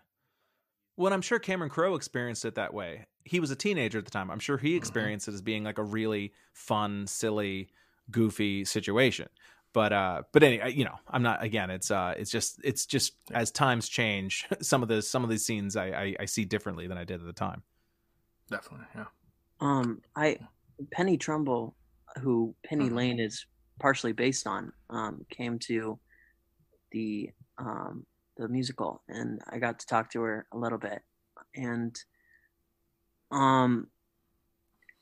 Well, I'm sure Cameron Crowe experienced it that way. He was a teenager at the time. I'm sure he experienced it as being like a really fun, silly, goofy situation. But uh but anyway, you know, I'm not again, it's uh it's just it's just as times change, [LAUGHS] some of the some of these scenes I, I I see differently than I did at the time. Definitely, yeah. Um, I Penny Trumble, who Penny Mhm. Lane is partially based on, um, came to the um the musical, and I got to talk to her a little bit, and um,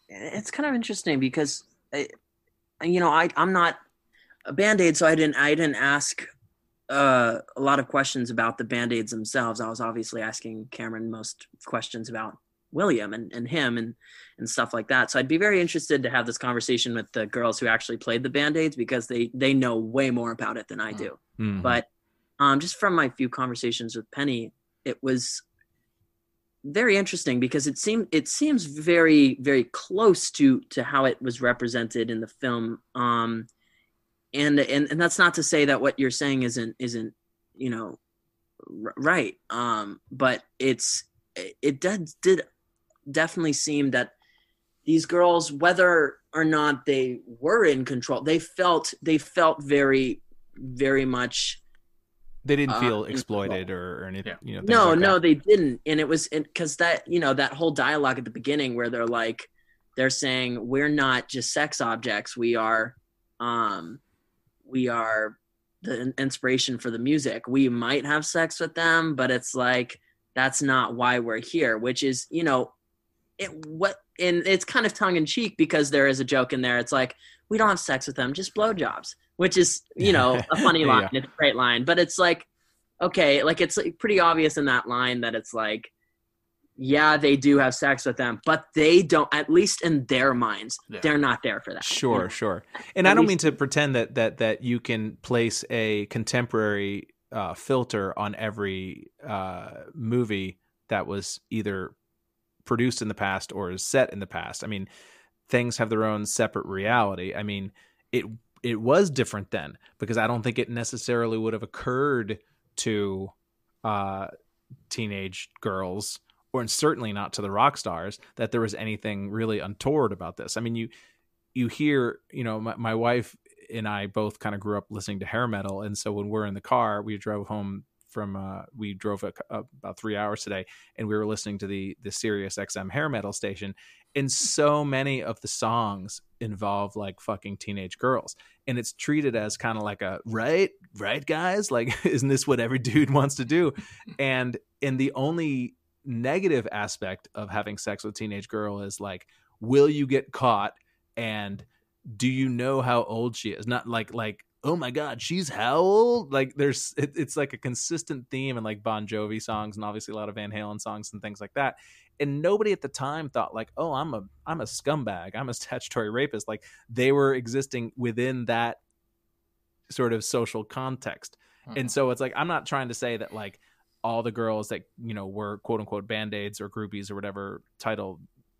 it's kind of interesting because, I, you know, I I'm not a band aid, so I didn't I didn't ask uh, a lot of questions about the band aids themselves. I was obviously asking Cameron most questions about William and, and him and and stuff like that. So I'd be very interested to have this conversation with the girls who actually played the band aids because they they know way more about it than I do. Mhm. But um, just from my few conversations with Penny, it was very interesting because it seemed it seems very very close to to how it was represented in the film. Um, and and and that's not to say that what you're saying isn't isn't you know r- right. Um, but it's it, it did did definitely seem that these girls whether or not they were in control they felt they felt very very much they didn't uh, feel in exploited or, or anything, Yeah. you know. no like no that. they didn't and it was because that you know that whole dialogue at the beginning where they're like they're saying we're not just sex objects we are um we are the inspiration for the music we might have sex with them but it's like that's not why we're here which is you know it what and it's kind of tongue in cheek because there is a joke in there it's like we don't have sex with them just blowjobs which is you know [LAUGHS] a funny Yeah. line it's a great line but it's like okay like it's like, pretty obvious in that line that it's like yeah they do have sex with them but they don't at least in their minds Yeah. they're not there for that Sure, [LAUGHS] sure. And At I don't least- mean to pretend that that that you can place a contemporary uh, filter on every uh, movie that was either produced in the past or is set in the past. I mean, things have their own separate reality. I mean, it it was different then because I don't think it necessarily would have occurred to uh, teenage girls or certainly not to the rock stars that there was anything really untoward about this. I mean, you you hear, you know, my, my wife and I both kind of grew up listening to hair metal, and so when we're in the car, we drove home from uh, we drove a, a, about three hours today, and we were listening to the the Sirius XM hair metal station, and so many of the songs involve like fucking teenage girls, and it's treated as kind of like a right, right, guys, like [LAUGHS] isn't this what every dude wants to do? [LAUGHS] And and the only negative aspect of having sex with teenage girl is like, will you get caught? And do you know how old she is? Not like like oh my god she's how old like there's it, it's like a consistent theme in like bon jovi songs and obviously a lot of van halen songs and things like that and nobody at the time thought like oh i'm a i'm a scumbag i'm a [LAUGHS] statutory rapist like they were existing within that sort of social context Mm-hmm. and so it's like i'm not trying to say that like all the girls that you know were quote unquote band-aids or groupies or whatever title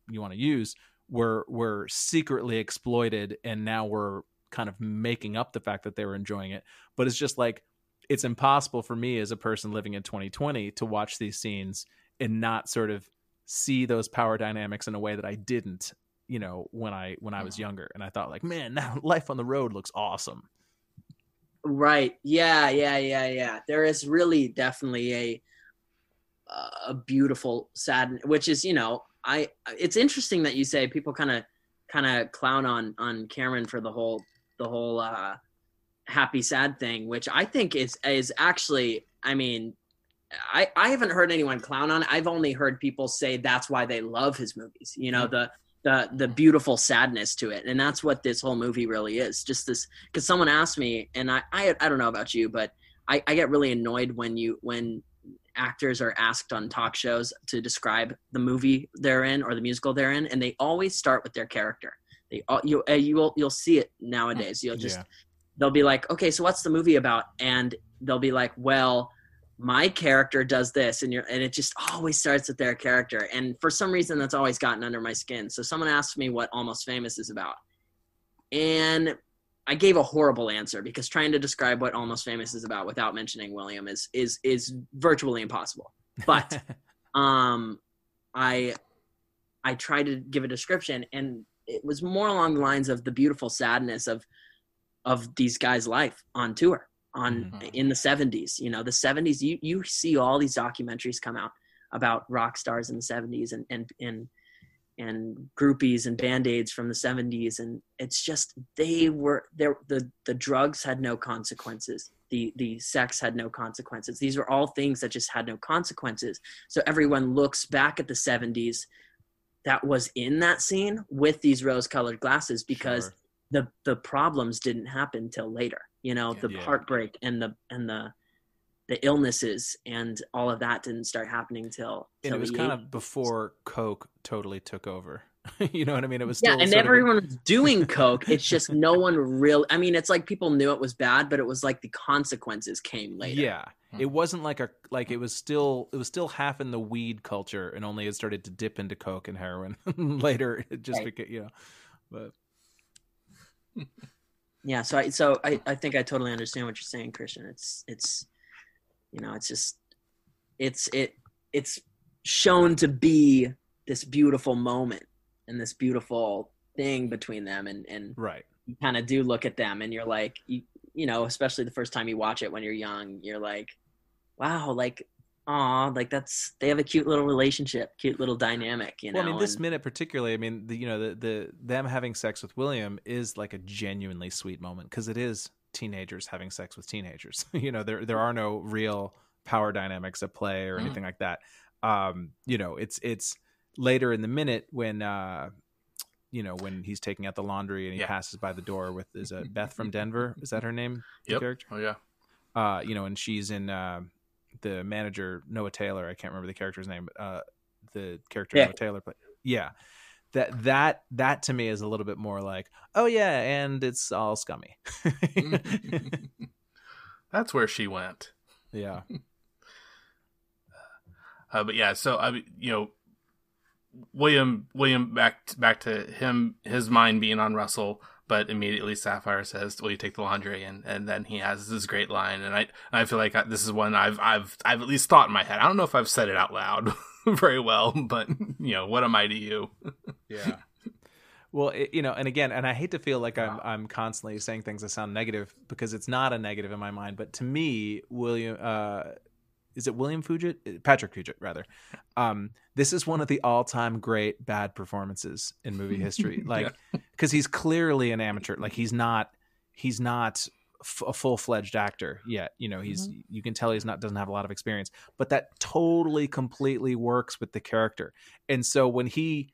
you want to use were were secretly exploited and now we're kind of making up the fact that they were enjoying it but it's just like it's impossible for me as a person living in 2020 to watch these scenes and not sort of see those power dynamics in a way that I didn't you know when I when I was younger and I thought like man [LAUGHS] now life on the road looks awesome Right. Yeah. Yeah. Yeah. Yeah. There is really definitely a a beautiful sad, which is you know I. It's interesting that you say people kind of kind of clown on on Cameron for the whole the whole uh happy sad thing, which I think is is actually. I mean, I I haven't heard anyone clown on. it. I've only heard people say that's why they love his movies. You know the the the beautiful sadness to it and that's what this whole movie really is just this because someone asked me and I, I i don't know about you but I, I get really annoyed when you when actors are asked on talk shows to describe the movie they're in or the musical they're in and they always start with their character they all you uh, you will you'll see it nowadays. You'll just Yeah. they'll be like okay so what's the movie about? And they'll be like well my character does this. And you're and it just always starts with their character. And for some reason that's always gotten under my skin. So someone asked me what almost famous is about. And i gave a horrible answer because trying to describe what almost famous is about without mentioning william is is is virtually impossible. But [LAUGHS] um i i tried to give a description and it was more along the lines of the beautiful sadness of of these guys life on tour on Mhm. in the 70s you know the 70s you you see all these documentaries come out about rock stars in the 70s and and and and groupies and band-aids from the 70s and it's just they were there the the drugs had no consequences. The the sex had no consequences. These were all things that just had no consequences. So everyone looks back at the 70s that was in that scene with these rose colored glasses because Sure. the the problems didn't happen till later you know the Yeah. heartbreak and the and the the illnesses and all of that didn't start happening till, till it was kind 80s. of before coke totally took over [LAUGHS] you know what i mean it was yeah and sort of everyone was doing coke it's just no one really i mean it's like people knew it was bad but it was like the consequences came later Yeah. Hmm. It wasn't like a like it was still it was still half in the weed culture and only it started to dip into coke and heroin [LAUGHS] later it [LAUGHS] just Right. became you know but yeah so i so I, I think i totally understand what you're saying christian. It's it's you know it's just it's it it's shown to be this beautiful moment and this beautiful thing between them and and right. you kind of do look at them and you're like you, you know especially the first time you watch it when you're young you're like wow like aw like that's they have a cute little relationship cute little dynamic you know well i mean this and- minute particularly i mean the, you know the the them having sex with william is like a genuinely sweet moment because it is teenagers having sex with teenagers [LAUGHS] you know there there are no real power dynamics at play or Mm. anything like that um you know it's it's later in the minute when uh you know when he's taking out the laundry and he Yeah. passes by the door with is uh, beth from [LAUGHS] denver is that her name the Yep. character Oh yeah. uh, you know, and she's in uh, the manager Noah Taylor. I can't remember the character's name, but uh, the character Yeah. Noah Taylor played. Yeah, that that that to me is a little bit more like, oh yeah, and it's all scummy. [LAUGHS] That's where she went. yeah, [LAUGHS] Uh, but yeah, so I you know, William William back back to him his mind being on Russell, but immediately Sapphire says, "Will you take the laundry?" and and then he has this great line, and I I feel like I, this is one I've I've I've at least thought in my head. I don't know if I've said it out loud [LAUGHS] very well, but you know, what am I to you? [LAUGHS] yeah. Well, it, you know, and again, and I hate to feel like I'm I'm constantly saying things that sound negative because it's not a negative in my mind. But to me, William, uh, is it William Fugit? Patrick Fugit, rather. Um, this is one of the all-time great bad performances in movie [LAUGHS] history. Like, because he's clearly an amateur. Like, he's not he's not f- a full-fledged actor yet. You know, he's you can tell he's not doesn't have a lot of experience, but that totally completely works with the character. And so when he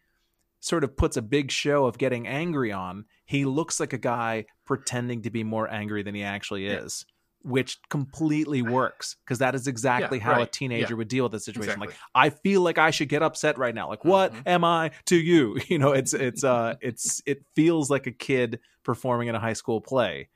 sort of puts a big show of getting angry on, he looks like a guy pretending to be more angry than he actually is. Which completely works because that is exactly Yeah, how a teenager Yeah. would deal with the situation. Like, I feel like I should get upset right now. Like, what Mhm. am I to you? [LAUGHS] You know, it's it's uh [LAUGHS] it's it feels like a kid performing in a high school play,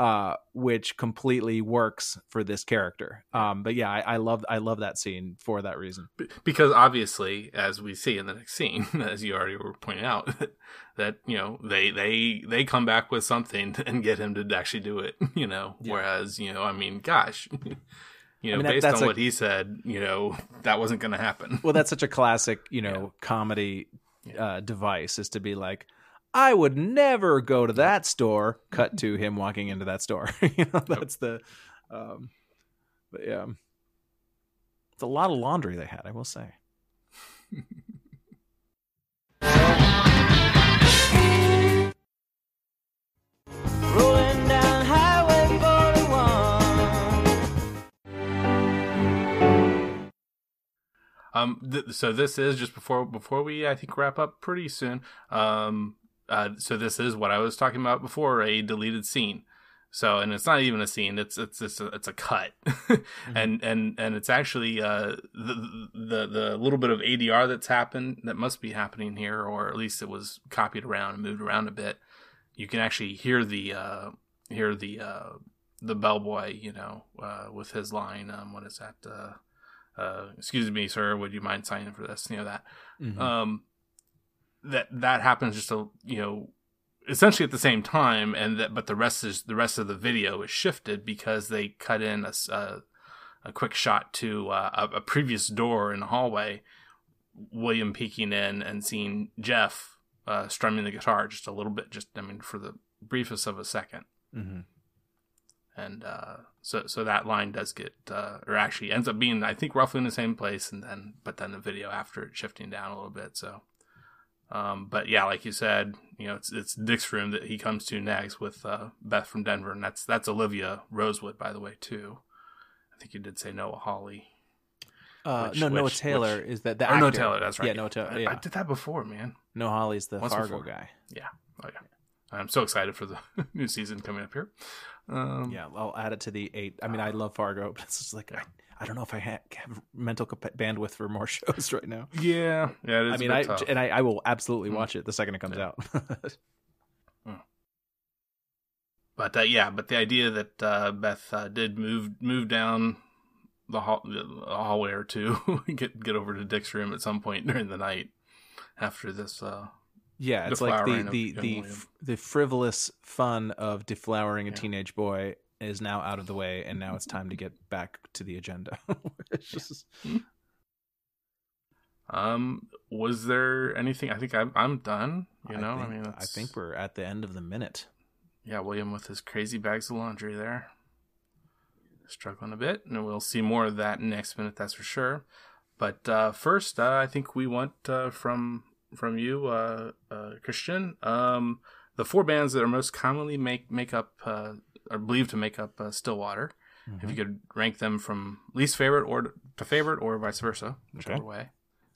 uh, which completely works for this character. Um, but yeah, I, I love I love that scene for that reason. Because obviously as we see in the next scene [LAUGHS] as you already were pointing out [LAUGHS] that you know they they they come back with something [LAUGHS] and get him to actually do it you know Yeah. whereas you know i mean gosh you know mean, that- based on a- what he said you know that wasn't going to happen Well, that's such a classic, you know, comedy uh, device is to be like, I would never go to that store. Cut to [LAUGHS] him walking into that store. [LAUGHS] you know, that's the. Um, but yeah, it's a lot of laundry they had. I will say. [LAUGHS] Rolling down Highway 41. Um, th- so this is just before before we I think wrap up pretty soon. Um, uh, so this is what I was talking about before a deleted scene. So and it's not even a scene; it's it's it's a, it's a cut, [LAUGHS] and and and it's actually uh the, the the little bit of ADR that's happened that must be happening here, or at least it was copied around and moved around a bit. You can actually hear the uh hear the uh the bellboy, you know, uh, with his line. Um, what is that? Uh, uh, excuse me, sir, would you mind signing for this? You know that. Mhm. Um, that that happens just a you know essentially at the same time, and that but the rest is the rest of the video is shifted because they cut in a a quick shot to uh, a, a previous door in the hallway. William peeking in and seeing Jeff uh, strumming the guitar just a little bit, just I mean for the briefest of a second Mhm. and uh, so so that line does get uh, or actually ends up being I think roughly in the same place, and then but then the video after it shifting down a little bit. So, um, but yeah, like you said, you know, it's it's Dick's room that he comes to next with uh, Beth from Denver, and that's that's Olivia Rosewood, by the way, too. I think you did say Noah Hawley. Uh, Which- no, Noah Taylor which- is that the or Noah. Taylor, that's right. Yeah, Noah Taylor. I, Yeah. I did that before, man. Noah Hawley's the Once Fargo before. guy. Yeah. Oh yeah. I'm so excited for the [LAUGHS] new season coming up here. Um, Yeah, I'll add it to the eight. I mean, I love Fargo, [LAUGHS] but it's just like I, I don't know if I ha- have mental bandwidth for more [LAUGHS] shows right now. Yeah. Yeah. It is I mean, I tough. and I, I will absolutely Mm. watch it the second it comes Yeah. out. [LAUGHS] But uh, yeah, but the idea that uh, Beth uh, did move move down the, hall, the hallway or two, [LAUGHS] get get over to Dick's room at some point during the night after this. Uh, yeah, it's like the the the, f- the frivolous fun of deflowering a Yeah. teenage boy is now out of the way, and now it's time to get back to the agenda. [LAUGHS] just um, was there anything? I think I'm I'm done. You know, I, think, mean, I think we're at the end of the minute. yeah, William with his crazy bags of laundry there, struggling a bit, and we'll see more of that next minute. That's for sure. But uh, first, uh, I think we want uh, from from you, uh, uh, Christian, um, the four bands that are most commonly make make up uh, are believed to make up uh, Stillwater. If you could rank them from least favorite or to favorite, or vice versa, whichever Okay. way,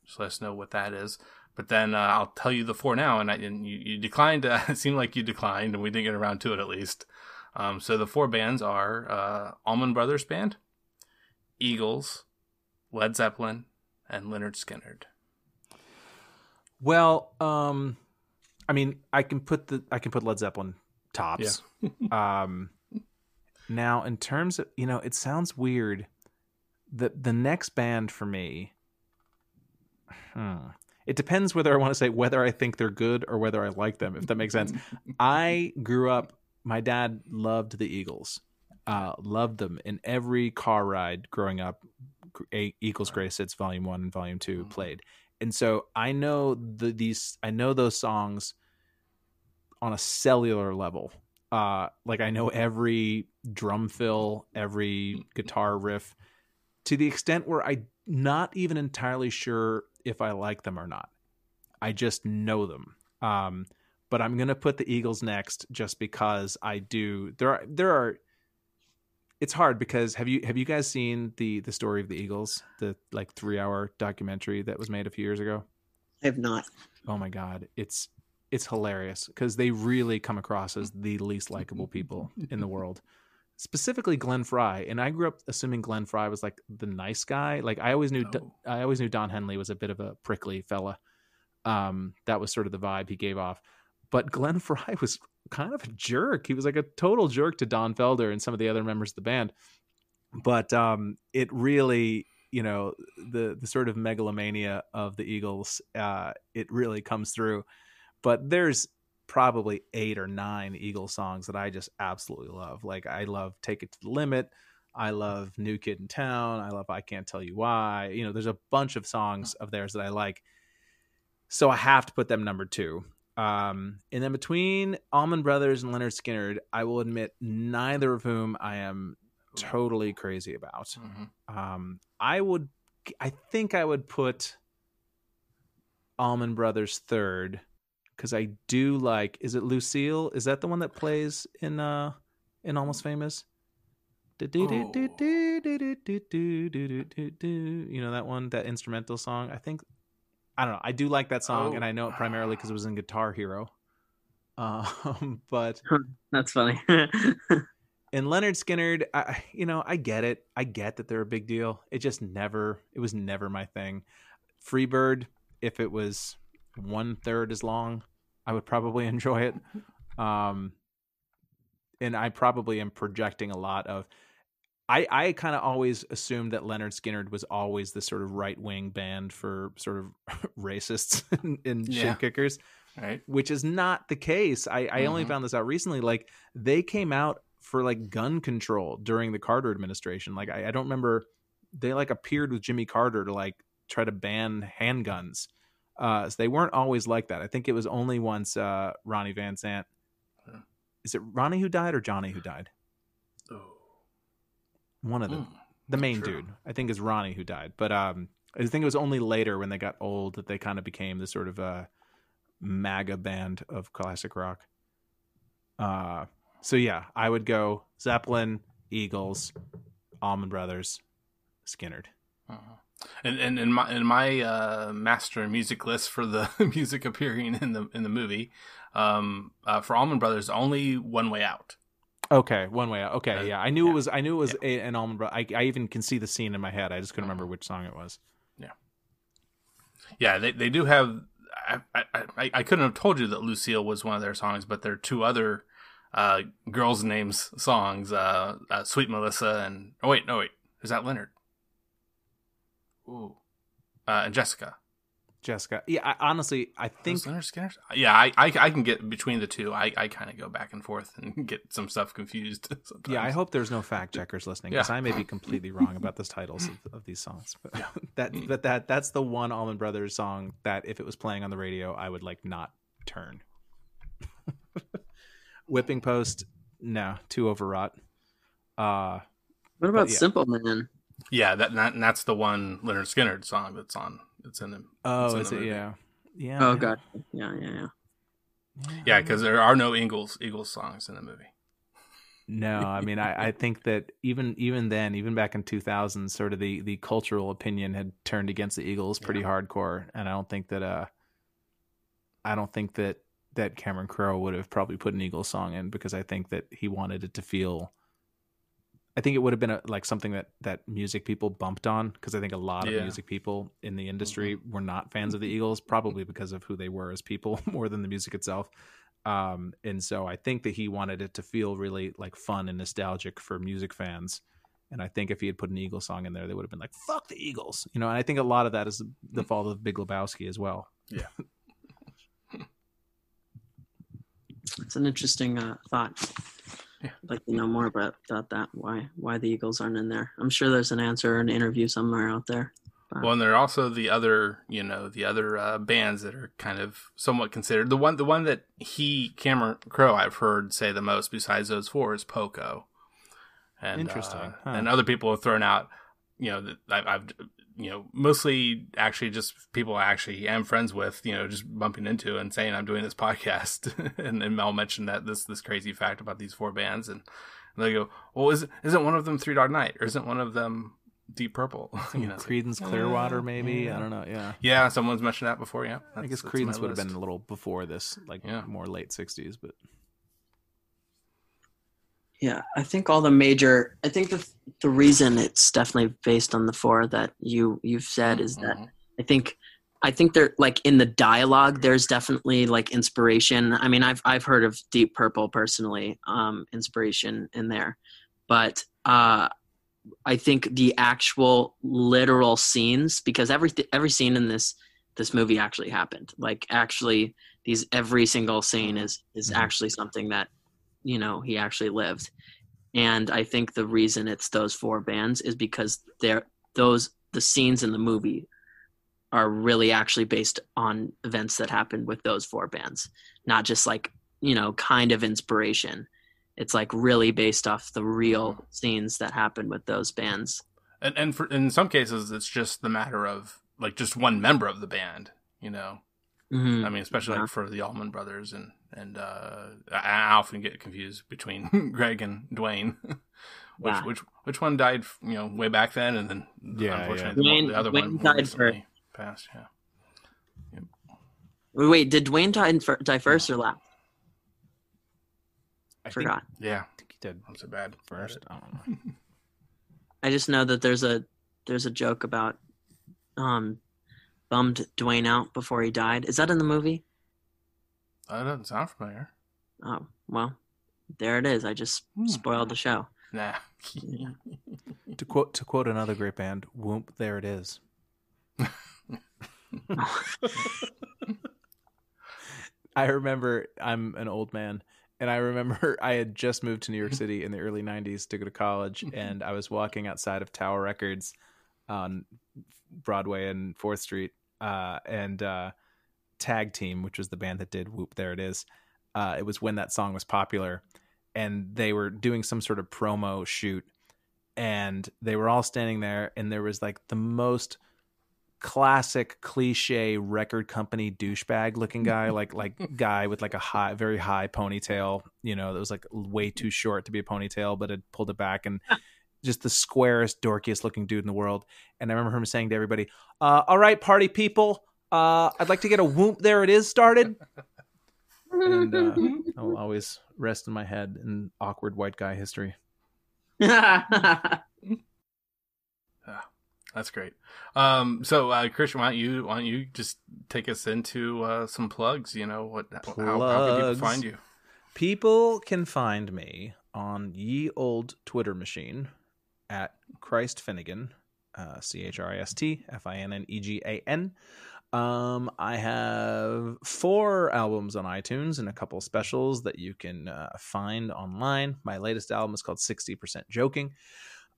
just let us know what that is. But then uh, I'll tell you the four now, and, I, and you, you declined. [LAUGHS] Uh, it seemed like you declined, and we didn't get around to it at least. Um, so the four bands are uh, Allman Brothers Band, Eagles, Led Zeppelin, and Lynyrd Skynyrd. Well, um, I mean, I can put the I can put Led Zeppelin tops. [LAUGHS] um, now, in terms of you know, it sounds weird. The the next band for me, hmm, it depends whether I want to say whether I think they're good or whether I like them. If that makes sense. [LAUGHS] I grew up. My dad loved the Eagles. Uh, loved them in every car ride growing up. A- Eagles Grace Hits Volume One and Volume 2 Mhm. played, and so I know the these. I know those songs on a cellular level. Uh, like I know every drum fill, every guitar riff. to the extent where I'm not even entirely sure if I like them or not. I just know them. Um, but I'm gonna put the Eagles next just because I do. There are there are. It's hard because have you have you guys seen the the story of the Eagles, the like three hour documentary that was made a few years ago? I have not. Oh my god, it's it's hilarious because they really come across as the least likable people in the world. [LAUGHS] Specifically, Glenn Frey, and I grew up assuming Glenn Frey was like the nice guy. Like I always knew, No. I always knew Don Henley was a bit of a prickly fella. Um, that was sort of the vibe he gave off. But Glenn [LAUGHS] Frey was kind of a jerk. He was like a total jerk to Don Felder and some of the other members of the band. But um, it really, you know, the the sort of megalomania of the Eagles, uh, it really comes through. But there's probably eight or nine Eagle songs that I just absolutely love. Like I love "Take It to the Limit." I love "New Kid in Town." I love "I Can't Tell You Why." You know, there's a bunch of songs of theirs that I like. So I have to put them number two. Um, and then between Allman Brothers and Lynyrd Skynyrd, I will admit neither of whom I am totally crazy about. Mhm. Um, I would, I think I would put Allman Brothers third because I do like. Is it Lucille? Is that the one that plays in uh in Almost Famous? You know that one, that instrumental song. I think I don't know. I do like that song, Oh. and I know it primarily because it was in Guitar Hero. [LAUGHS] Um, but That's funny. [LAUGHS] and Lynyrd Skynyrd, I, you know, I get it. I get that they're a big deal. It just never, it was never my thing. Freebird, if it was one third as long, I would probably [LAUGHS] enjoy it. Um, and I probably am projecting a lot of. I, I kind of always assumed that Lynyrd Skynyrd was always the sort of right wing band for sort of [LAUGHS] racists [LAUGHS] and, and Yeah. shit kickers Right. which is not the case. I, I only Mhm. found this out recently. Like they came out for like gun control during the Carter administration. Like I, I don't remember they like appeared with Jimmy Carter to like try to ban handguns. Uh, so they weren't always like that. I think it was only once uh, Ronnie Van Zant. Is it Ronnie who died or Johnny who died? Oh. One of the Mm, the main sure. dude. I think is Ronnie who died. But um, I think it was only later when they got old that they kind of became the sort of uh, MAGA band of classic rock. Uh, so yeah, I would go Zeppelin, Eagles, Allman Brothers, Skynyrd. Uh-huh. And and in my in my uh, master music list for the [LAUGHS] music appearing in the in the movie, um, uh, for Allman Brothers, only one way out. Okay, one way out. Okay, Uh, yeah, I knew yeah. it was. I knew it was a, an Allman Brothers. I, I even can see the scene in my head. I just couldn't remember which song it was. Yeah, yeah, they they do have. I, I I I couldn't have told you that Lucille was one of their songs, but there are two other uh, girls' names songs. Uh, uh, Sweet Melissa and oh wait no wait is that Lynyrd? Ooh, uh, and Jessica. Jessica. Yeah, I, honestly, I think Those Lynyrd Skynyrd. Yeah, I, I I can get between the two. I, I kind of go back and forth and [LAUGHS] get some stuff confused. [LAUGHS] Sometimes. Yeah, I hope there's no fact checkers listening because Yeah. I may be completely wrong about the titles of, of these songs. But [LAUGHS] that, but that, that's the one Allman Brothers song that if it was playing on the radio, I would like not turn. Whipping Post, no, too overwrought. Uh, what about yeah. Simple Man? Yeah, that, that and that's the one Lynyrd Skynyrd song that's on. It's in the. oh, in is the it? movie. Yeah, yeah. Oh god. Yeah, yeah, yeah. Yeah, because there are no Eagles Eagles songs in the movie. No, I mean, I, I think that even even then, even back in 2000, sort of the the cultural opinion had turned against the Eagles pretty hardcore, and I don't think that uh, I don't think that that Cameron Crowe would have probably put an Eagles song in because I think that he wanted it to feel. I think it would have been a, like something that that music people bumped on because I think a lot of music people in the industry were not fans of the Eagles, probably because of who they were as people [LAUGHS] more than the music itself. Um, and so I think that he wanted it to feel really like fun and nostalgic for music fans. And I think if he had put an Eagle song in there, they would have been like, "Fuck the Eagles," you know. And I think a lot of that is the fault of Big Lebowski as well. Yeah. [LAUGHS] It's an interesting uh, thought. Yeah. Like to know more about, about that. Why why the Eagles aren't in there? I'm sure there's an answer or an interview somewhere out there. Well, and there are also the other, you know, the other uh, bands that are kind of somewhat considered. The one, the one that he Cameron Crowe I've heard say the most besides those four is Poco. And, Interesting, uh, huh. And other people have thrown out you know, I've, I've, you know, mostly actually just people I actually am friends with, you know, just bumping into and saying I'm doing this podcast, [LAUGHS] and then Mel mentioned that this this crazy fact about these four bands, and, and they go, well, is isn't one of them Three Dog Night, or isn't one of them Deep Purple? [LAUGHS] you know, it's like, Creedence Clearwater, maybe. I don't know. Yeah. yeah, someone's mentioned that before. Yeah, I guess that's Creedence would have been a little before this, like Yeah. more late '60s, but Yeah, I think all the major. I think the the reason it's definitely based on the four that you you've said is that Mhm. I think I think they're like in the dialogue. There's definitely like inspiration. I mean, I've I've heard of Deep Purple personally, um, inspiration in there, but uh, I think the actual literal scenes because every every scene in this this movie actually happened. Like actually, these every single scene is is Mhm. actually something that you know he actually lived, and I think the reason it's those four bands is because they're those the scenes in the movie are really actually based on events that happened with those four bands, not just like you know kind of inspiration. It's like really based off the real scenes that happened with those bands. and and for, in some cases it's just the matter of like just one member of the band you know Mhm. i mean especially Yeah. like for the allman brothers and and uh i I often get confused between [LAUGHS] gregg and duane [LAUGHS] which Yeah. which which one died you know way back then and then Yeah, unfortunately yeah. the, Duane- the other Duane one died recently passed yeah Wait, did Duane die, in fir- die first or last? I think, Forgot. yeah I think he did i'm so bad first. I don't know. [LAUGHS] I just know that there's a there's a joke about um bummed Duane out before he died. Is that in the movie? That doesn't sound familiar Oh well, there it is. I just Hmm. spoiled the show. nah [LAUGHS] To quote to quote another great band, "Whoop, there it is." [LAUGHS] I remember I'm an old man, and I remember [LAUGHS] I had just moved to New York City in the early '90s to go to college, and I was walking outside of Tower Records on Broadway and Fourth Street, uh, and uh, Tag Team, which was the band that did "Whoop, there it is." Uh, it was when that song was popular, and they were doing some sort of promo shoot, and they were all standing there, and there was like the most classic cliche record company douchebag looking guy like [LAUGHS] like guy with like a high very high ponytail you know that was like way too short to be a ponytail but had pulled it back and just the squarest dorkiest looking dude in the world and i remember him saying to everybody uh, all right party people uh, i'd like to get a whoop there it is started and uh, [LAUGHS] i'll always rest in my head in awkward white guy history [LAUGHS] That's great. Um, so uh, Christian, why don't you why don't you just take us into uh, some plugs? You know what? How, how can people Plugs. find you? People can find me on ye old Twitter machine at Christ Finnegan, uh, C H R I S T F I N N E G A N. Um, I have four albums on iTunes and a couple specials that you can uh, find online. My latest album is called 60% Joking.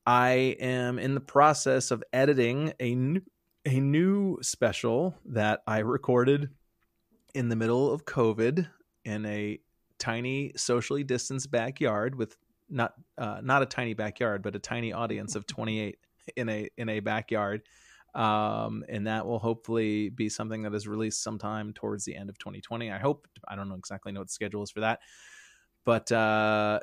I am in the process of editing a new, a new special that I recorded in the middle of COVID in a tiny socially distanced backyard with not uh, not a tiny backyard but a tiny audience of 28 in a in a backyard um, and that will hopefully be something that is released sometime towards the end of 2020 i hope i don't know exactly know what the schedule is for that but uh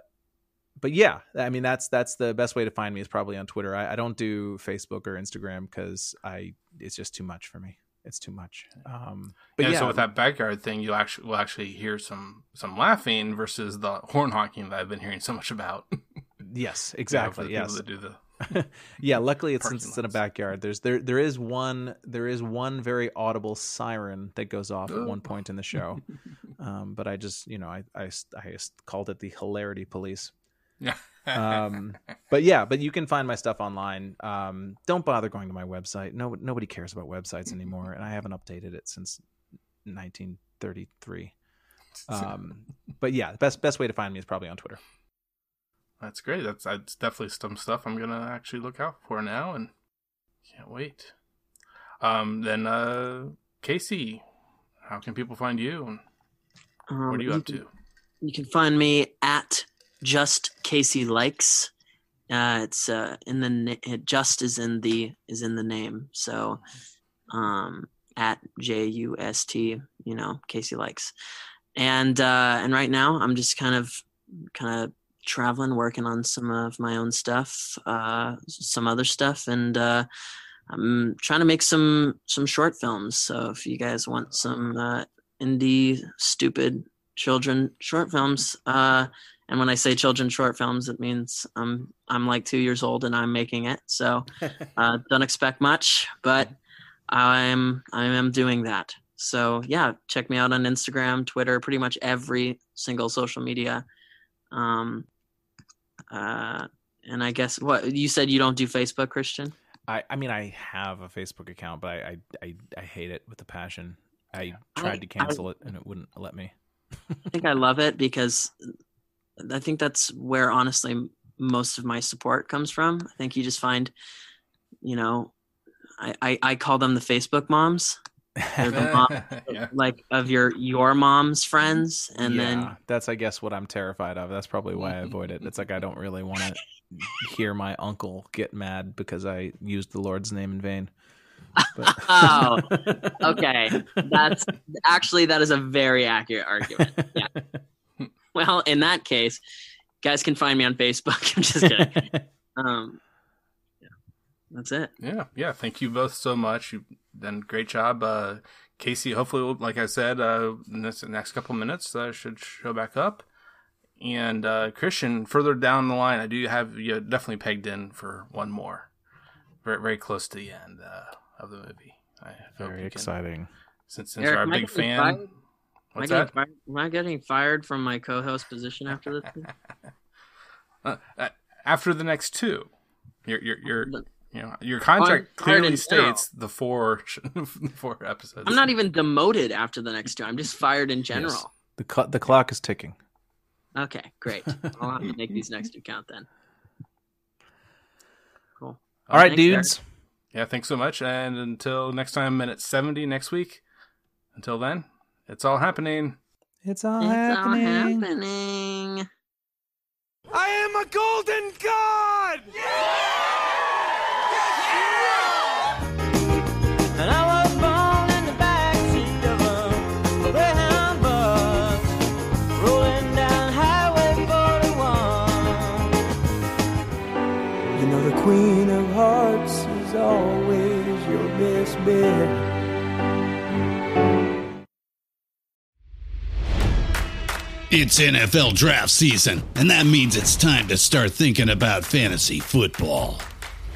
but yeah i mean that's that's the best way to find me is probably on twitter. I, I don't do facebook or instagram because i it's just too much for me. It's too much. Um but yeah, yeah, so with that backyard thing, you'll actually will actually hear some some laughing versus the horn honking that I've been hearing so much about. [LAUGHS] yes You know, exactly yes. that do the [LAUGHS] yeah luckily it's since it's in a backyard. There's there there is one there is one very audible siren that goes off at one point in the show. [LAUGHS] Um but i just you know i i, I just called it the hilarity police. Yeah. um [LAUGHS] but yeah but you can find my stuff online. Um don't bother going to my website. No nobody cares about websites anymore and i haven't updated it since 1933 um but yeah the best best way to find me is probably on twitter That's great. That's that's definitely some stuff I'm gonna actually look out for now, and can't wait. Um, then uh, Casey, how can people find you? Um, what are you up can, to? You can find me at just Casey likes Uh, it's uh, in the na- just is in the is in the name. So um, at J U S T, you know, Casey likes. And uh, and right now I'm just kind of kind of traveling, working on some of my own stuff, uh, some other stuff, and uh, I'm trying to make some some short films. So if you guys want some uh, indie stupid children short films, uh, and when I say children short films, it means I'm I'm like two years old and I'm making it. So [LAUGHS] uh, don't expect much, but I'm I am doing that. So yeah, check me out on Instagram, Twitter, pretty much every single social media. Um, uh, and I guess what you said you don't do Facebook, Christian. I, I mean, I have a Facebook account, but I, I, I, I hate it with a passion. I tried I- to cancel it and it wouldn't let me. I think I love it because I think that's where honestly most of my support comes from. I think you just find, you know, I, I, I call them the Facebook moms, [LAUGHS] mom, yeah. like of your your mom's friends, and yeah, then that's I guess what I'm terrified of. That's probably why I [LAUGHS] avoid it. It's like I don't really want to hear my uncle get mad because I used the Lord's name in vain. But... [LAUGHS] Oh, okay. That's actually that is a very accurate argument. Yeah. Well, in that case, guys can find me on Facebook. I'm just kidding. Um, that's it. Yeah, yeah. Thank you both so much. You've done a great job. Uh, Casey, hopefully, like I said, uh, in this next couple minutes, uh, should show back up. And uh, Christian, further down the line, I do have you definitely pegged in for one more, very very close to the end uh, of the movie. I hope Very you can- exciting. Since since Eric, you're a big fan, fired? Am I, what's getting that? fired, am I getting fired from my co-host position after this? [LAUGHS] Uh, uh, after the next two, you're you're your Look, you know your contract I'm clearly in general. states the four [LAUGHS] four episodes. I'm not even demoted after the next two. I'm just fired in general. Yes. The cl- the clock is ticking. Okay, great. [LAUGHS] I'll have to make these next two count then. Cool. All right, Thanks, Eric. dudes. Yeah, thanks so much. And until next time, minute 70 next week. Until then, it's all happening. It's all It's all happening. happening. I am a golden god! And Queen of Hearts is always your best bet. It's NFL draft season, and that means it's time to start thinking about fantasy football.